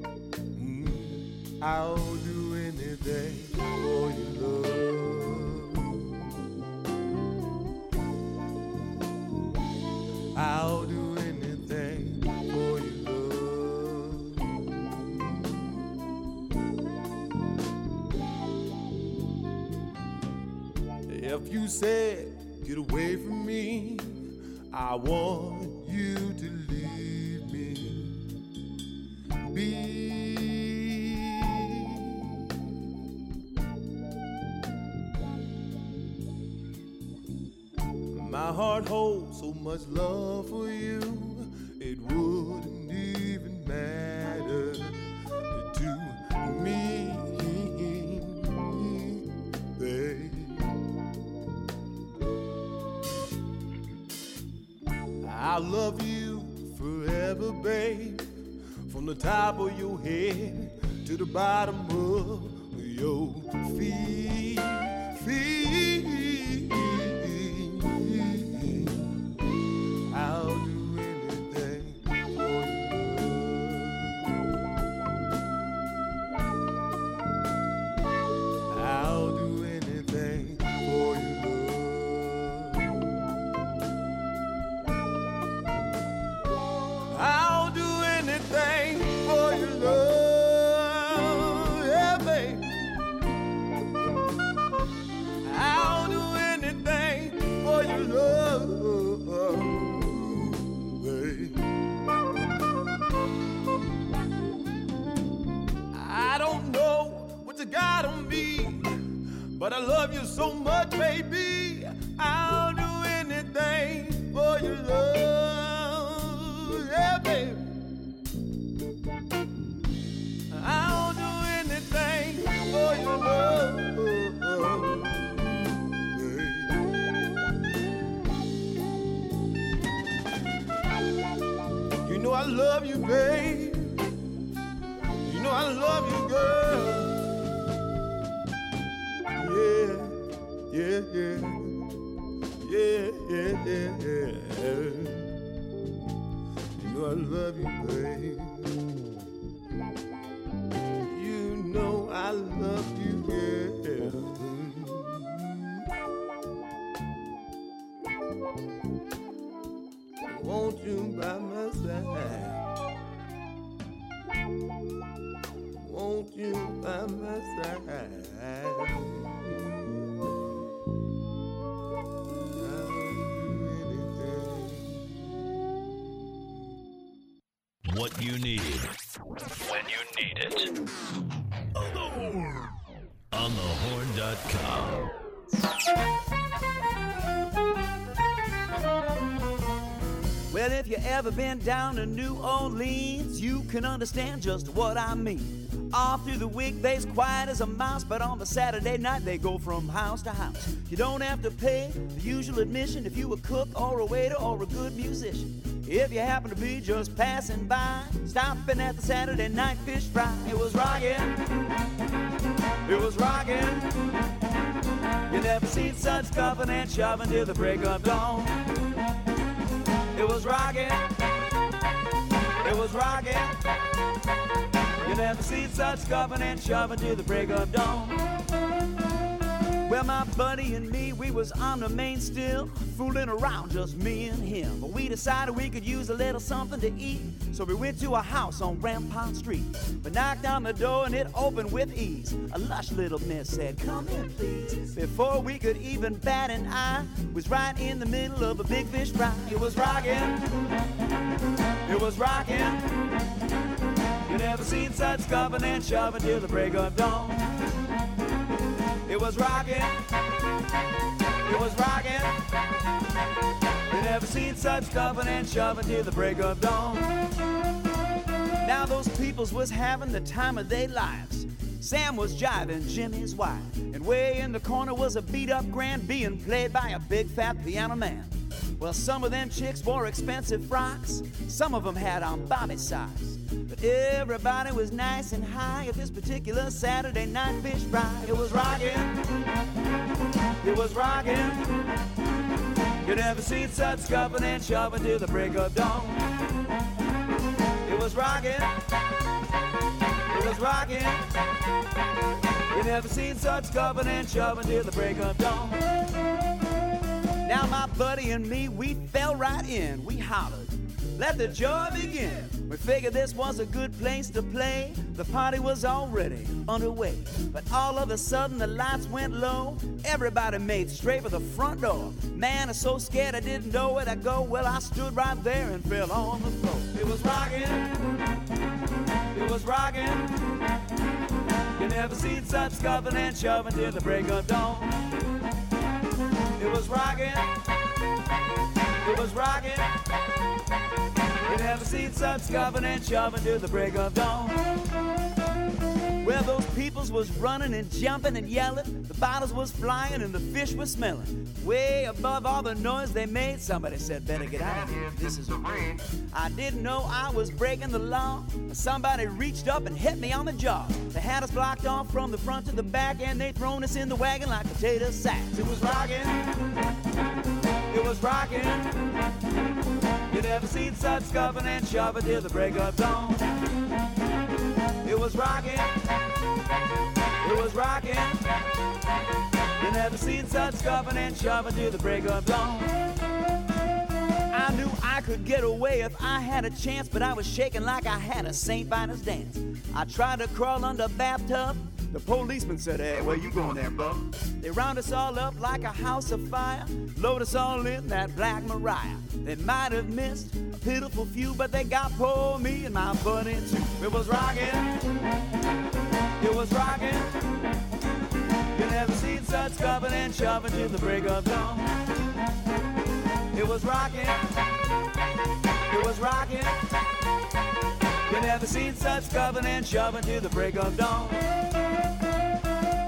Mm, I'll do anything for your said, get away from me, I want you to leave me be. My heart holds so much love for you, love you forever, babe. From the top of your head to the bottom of your feet. feet. But I love you so much, baby. Ever been down to New Orleans, you can understand just what I mean. All through the week, they's quiet as a mouse, but on the Saturday night, they go from house to house. You don't have to pay the usual admission if you a cook or a waiter or a good musician. If you happen to be just passing by, stopping at the Saturday night fish fry, it was rocking. It was rocking. You never seen such cuffing and shoving till the break of dawn. It was rocking. It was rocking. You never seen such scuffing and shoving till the break of dawn. Well, my buddy and me, we was on the main still, fooling around, just me and him. But we decided we could use a little something to eat, so we went to a house on Rampart Street. We knocked on the door and it opened with ease. A lush little miss said, "Come in, please." Before we could even bat an eye, was right in the middle of a big fish fry. It was rocking. It was rocking. You never seen such scuffing and shoving till the break of dawn. It was rocking. It was rocking. You never seen such scuffing and shoving till the break of dawn. Now those peoples was having the time of their lives. Sam was jiving Jimmy's wife, and way in the corner was a beat-up grand being played by a big fat piano man. Well, some of them chicks wore expensive frocks, some of them had on Bobby socks. But everybody was nice and high at this particular Saturday night fish fry. It was rocking. It was rocking. You never seen such scuffing and shoving till the break of dawn. It was rocking. It was rocking. You never seen such scuffing and shoving till the break of dawn. Now my buddy and me, we fell right in. We hollered, let the joy begin. We figured this was a good place to play. The party was already underway. But all of a sudden the lights went low. Everybody made straight for the front door. Man, I'm so scared I didn't know where to go. Well, I stood right there and fell on the floor. It was rocking. It was rocking. You never seen such scuffing and shoving till the break of dawn. It was rocking. It was rocking. You never seen such scuffing and shoving till the break of dawn. Well, those peoples was running and jumping and yelling. The bottles was flying and the fish was smelling. Way above all the noise they made, somebody said, Better get out of here. This is a raid. I didn't know I was breaking the law. Somebody reached up and hit me on the jaw. They had us blocked off from the front to the back, and they thrown us in the wagon like potato sacks. It was rocking. It was rocking. You never seen such scuffing and shoving till the break of dawn. It was rocking. It was rocking. You never seen such scuffing and shoving till the break of dawn. I knew I could get away if I had a chance, but I was shaking like I had a St. Vitus dance. I tried to crawl under bathtub. The policeman said, Hey, where you going there, bub? They round us all up like a house of fire, load us all in that black Mariah. They might have missed a pitiful few, but they got poor me and my buddy too. It was rocking. It was rocking. You never seen such scuffing and shoving till the break of dawn. It was rocking. It was rocking. You never seen such scuffing and shoving till the break of dawn.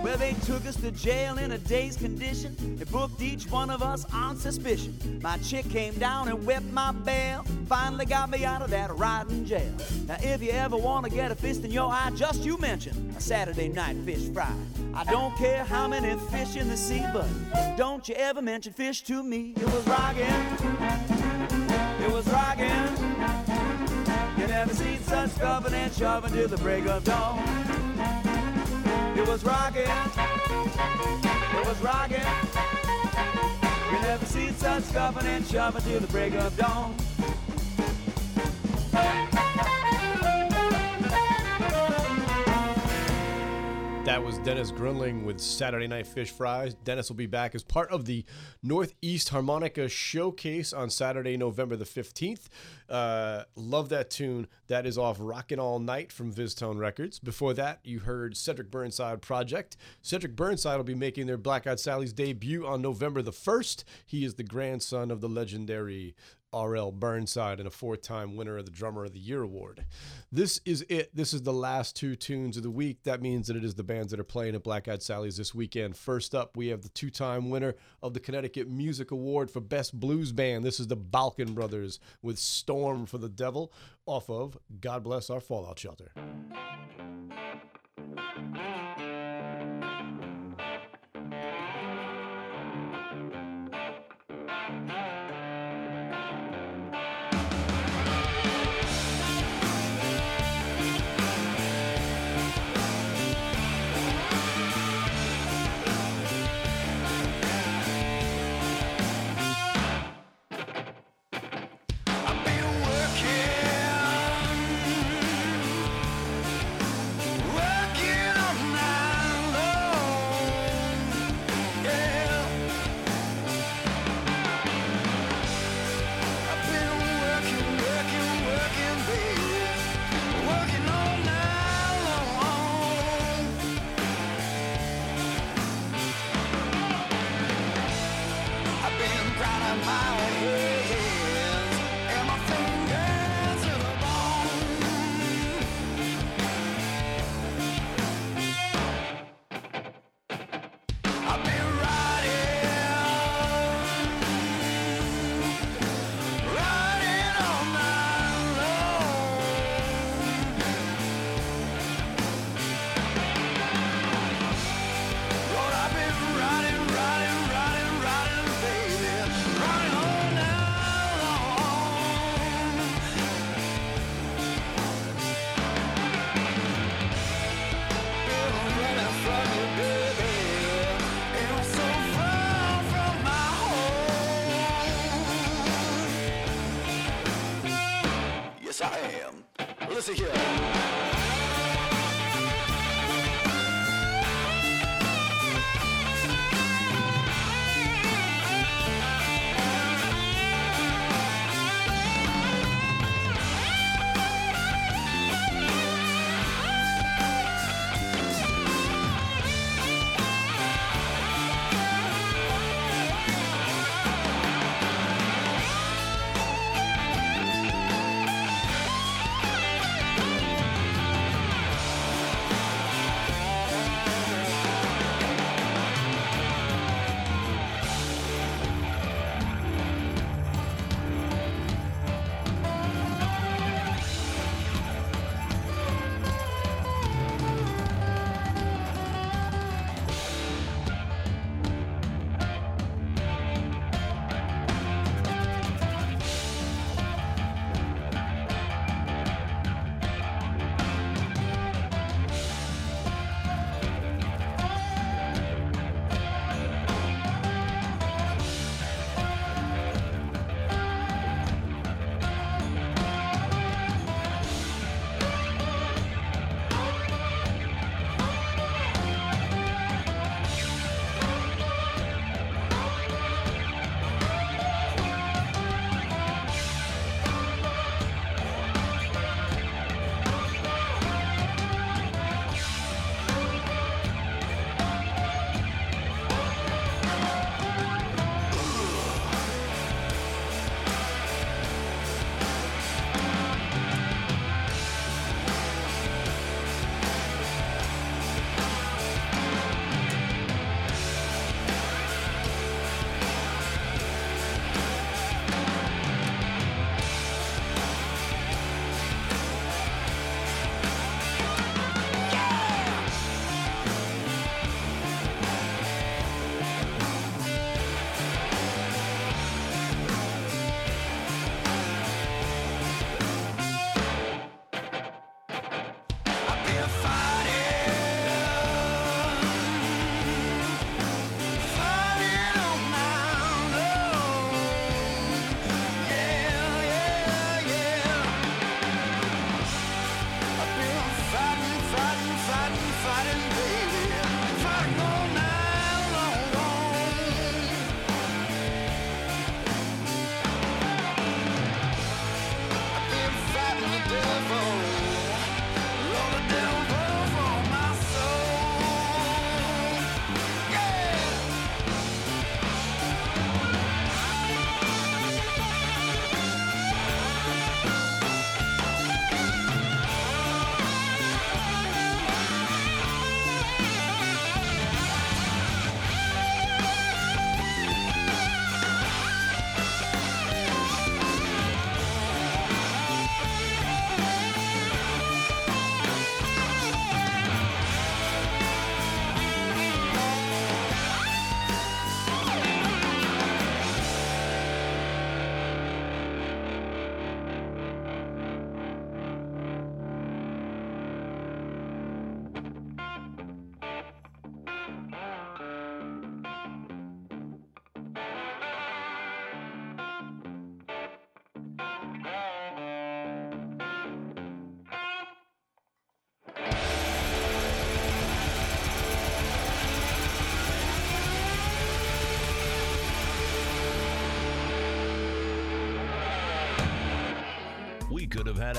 Well, they took us to jail in a dazed condition. They booked each one of us on suspicion. My chick came down and whipped my bail. Finally got me out of that riding jail. Now, if you ever want to get a fist in your eye, just you mention a Saturday night fish fry. I don't care how many fish in the sea, but don't you ever mention fish to me. It was rocking. It was rocking. You never seen such scuffing and shoving till the break of dawn. It was rocking. It was rocking. You never seen such scuffing and shoving till the break of dawn. That was Dennis Gruenling with Saturday Night Fish Fries. Dennis will be back as part of the Northeast Harmonica Showcase on Saturday, November the 15th. Uh, love that tune. That is off Rockin' All Night from VizzTone Records. Before that, you heard Cedric Burnside Project. Cedric Burnside will be making their Black Eyed Sally's debut on November the 1st. He is the grandson of the legendary R.L. Burnside and a four time winner of the Drummer of the Year award. This is it. This is the last two tunes of the week. That means that it is the bands that are playing at Black Eyed Sally's this weekend. First up, we have the two time winner of the Connecticut Music Award for Best Blues Band. This is the Balkun Brothers with Storm for the Devil off of God Bless Our Fallout Shelter.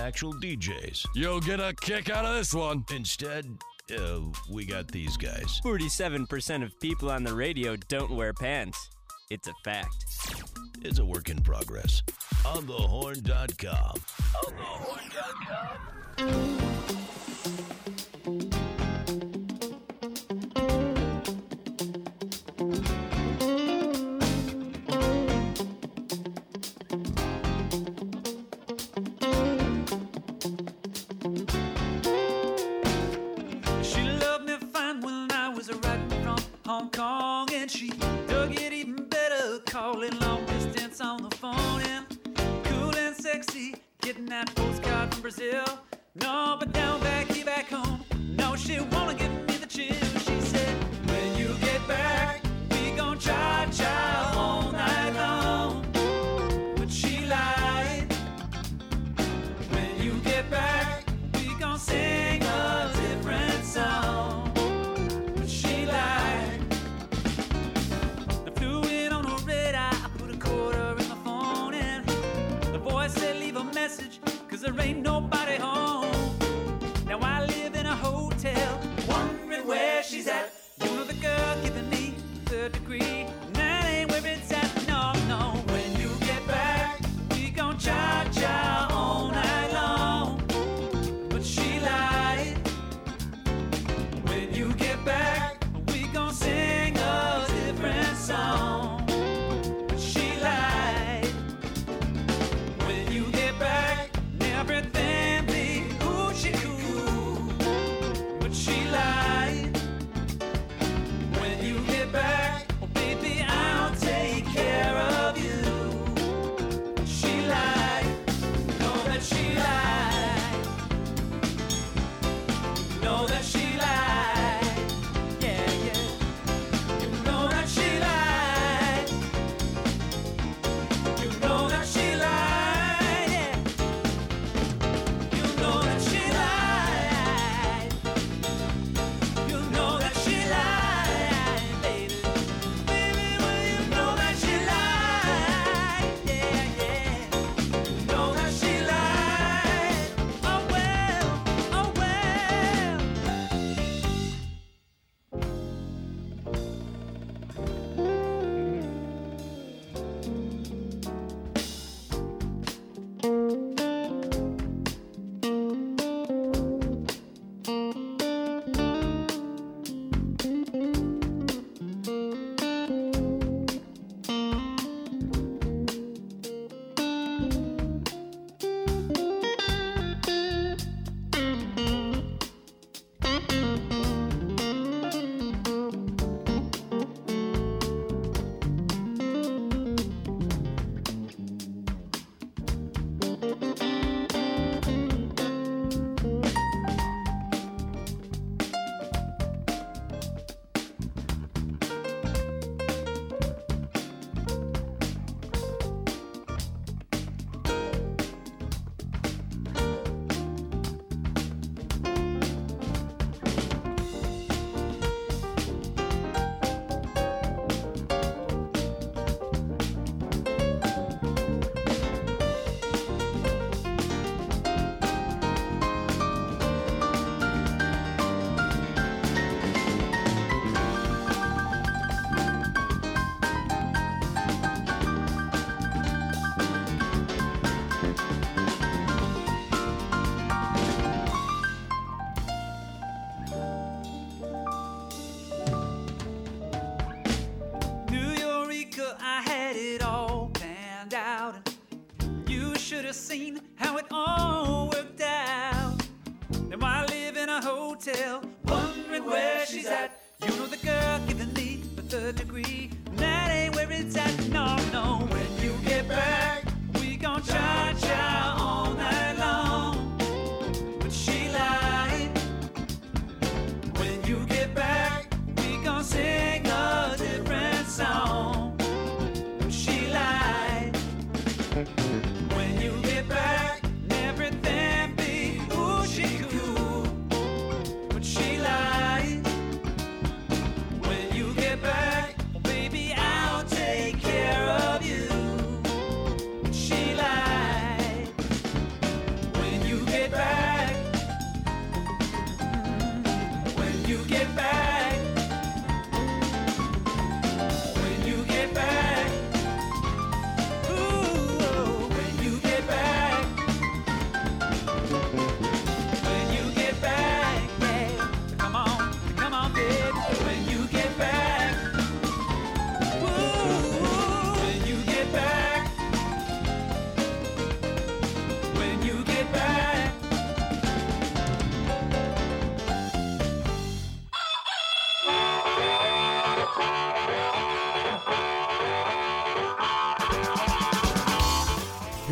actual DJs. You'll get a kick out of this one. Instead, uh, we got these guys. 47% of people on the radio don't wear pants. It's a fact. It's a work in progress. On thehorn.com. On thehorn.com.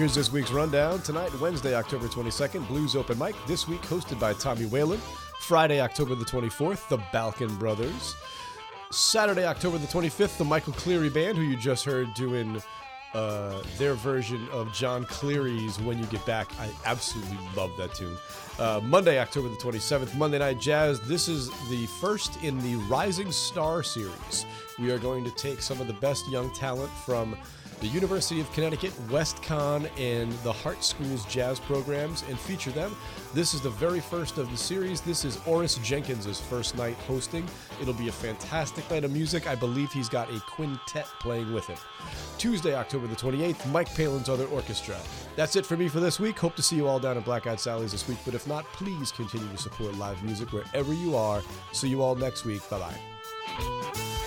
Here's this week's rundown. Tonight, Wednesday, October 22nd, Blues Open Mic. This week, hosted by Tommy Whalen. Friday, October the 24th, the Balkun Brothers. Saturday, October the 25th, the Michael Cleary Band, who you just heard doing uh, their version of Jon Cleary's When You Get Back. I absolutely love that tune. Uh, Monday, October the 27th, Monday Night Jazz. This is the first in the Rising Star series. We are going to take some of the best young talent from the University of Connecticut, WestConn, and the Hart School's jazz programs and feature them. This is the very first of the series. This is Oris Jenkins' first night hosting. It'll be a fantastic night of music. I believe he's got a quintet playing with him. Tuesday, October the 28th, Mike Palin's Other Orchestra. That's it for me for this week. Hope to see you all down at Black Eyed Sally's this week, but if not, please continue to support live music wherever you are. See you all next week. Bye bye.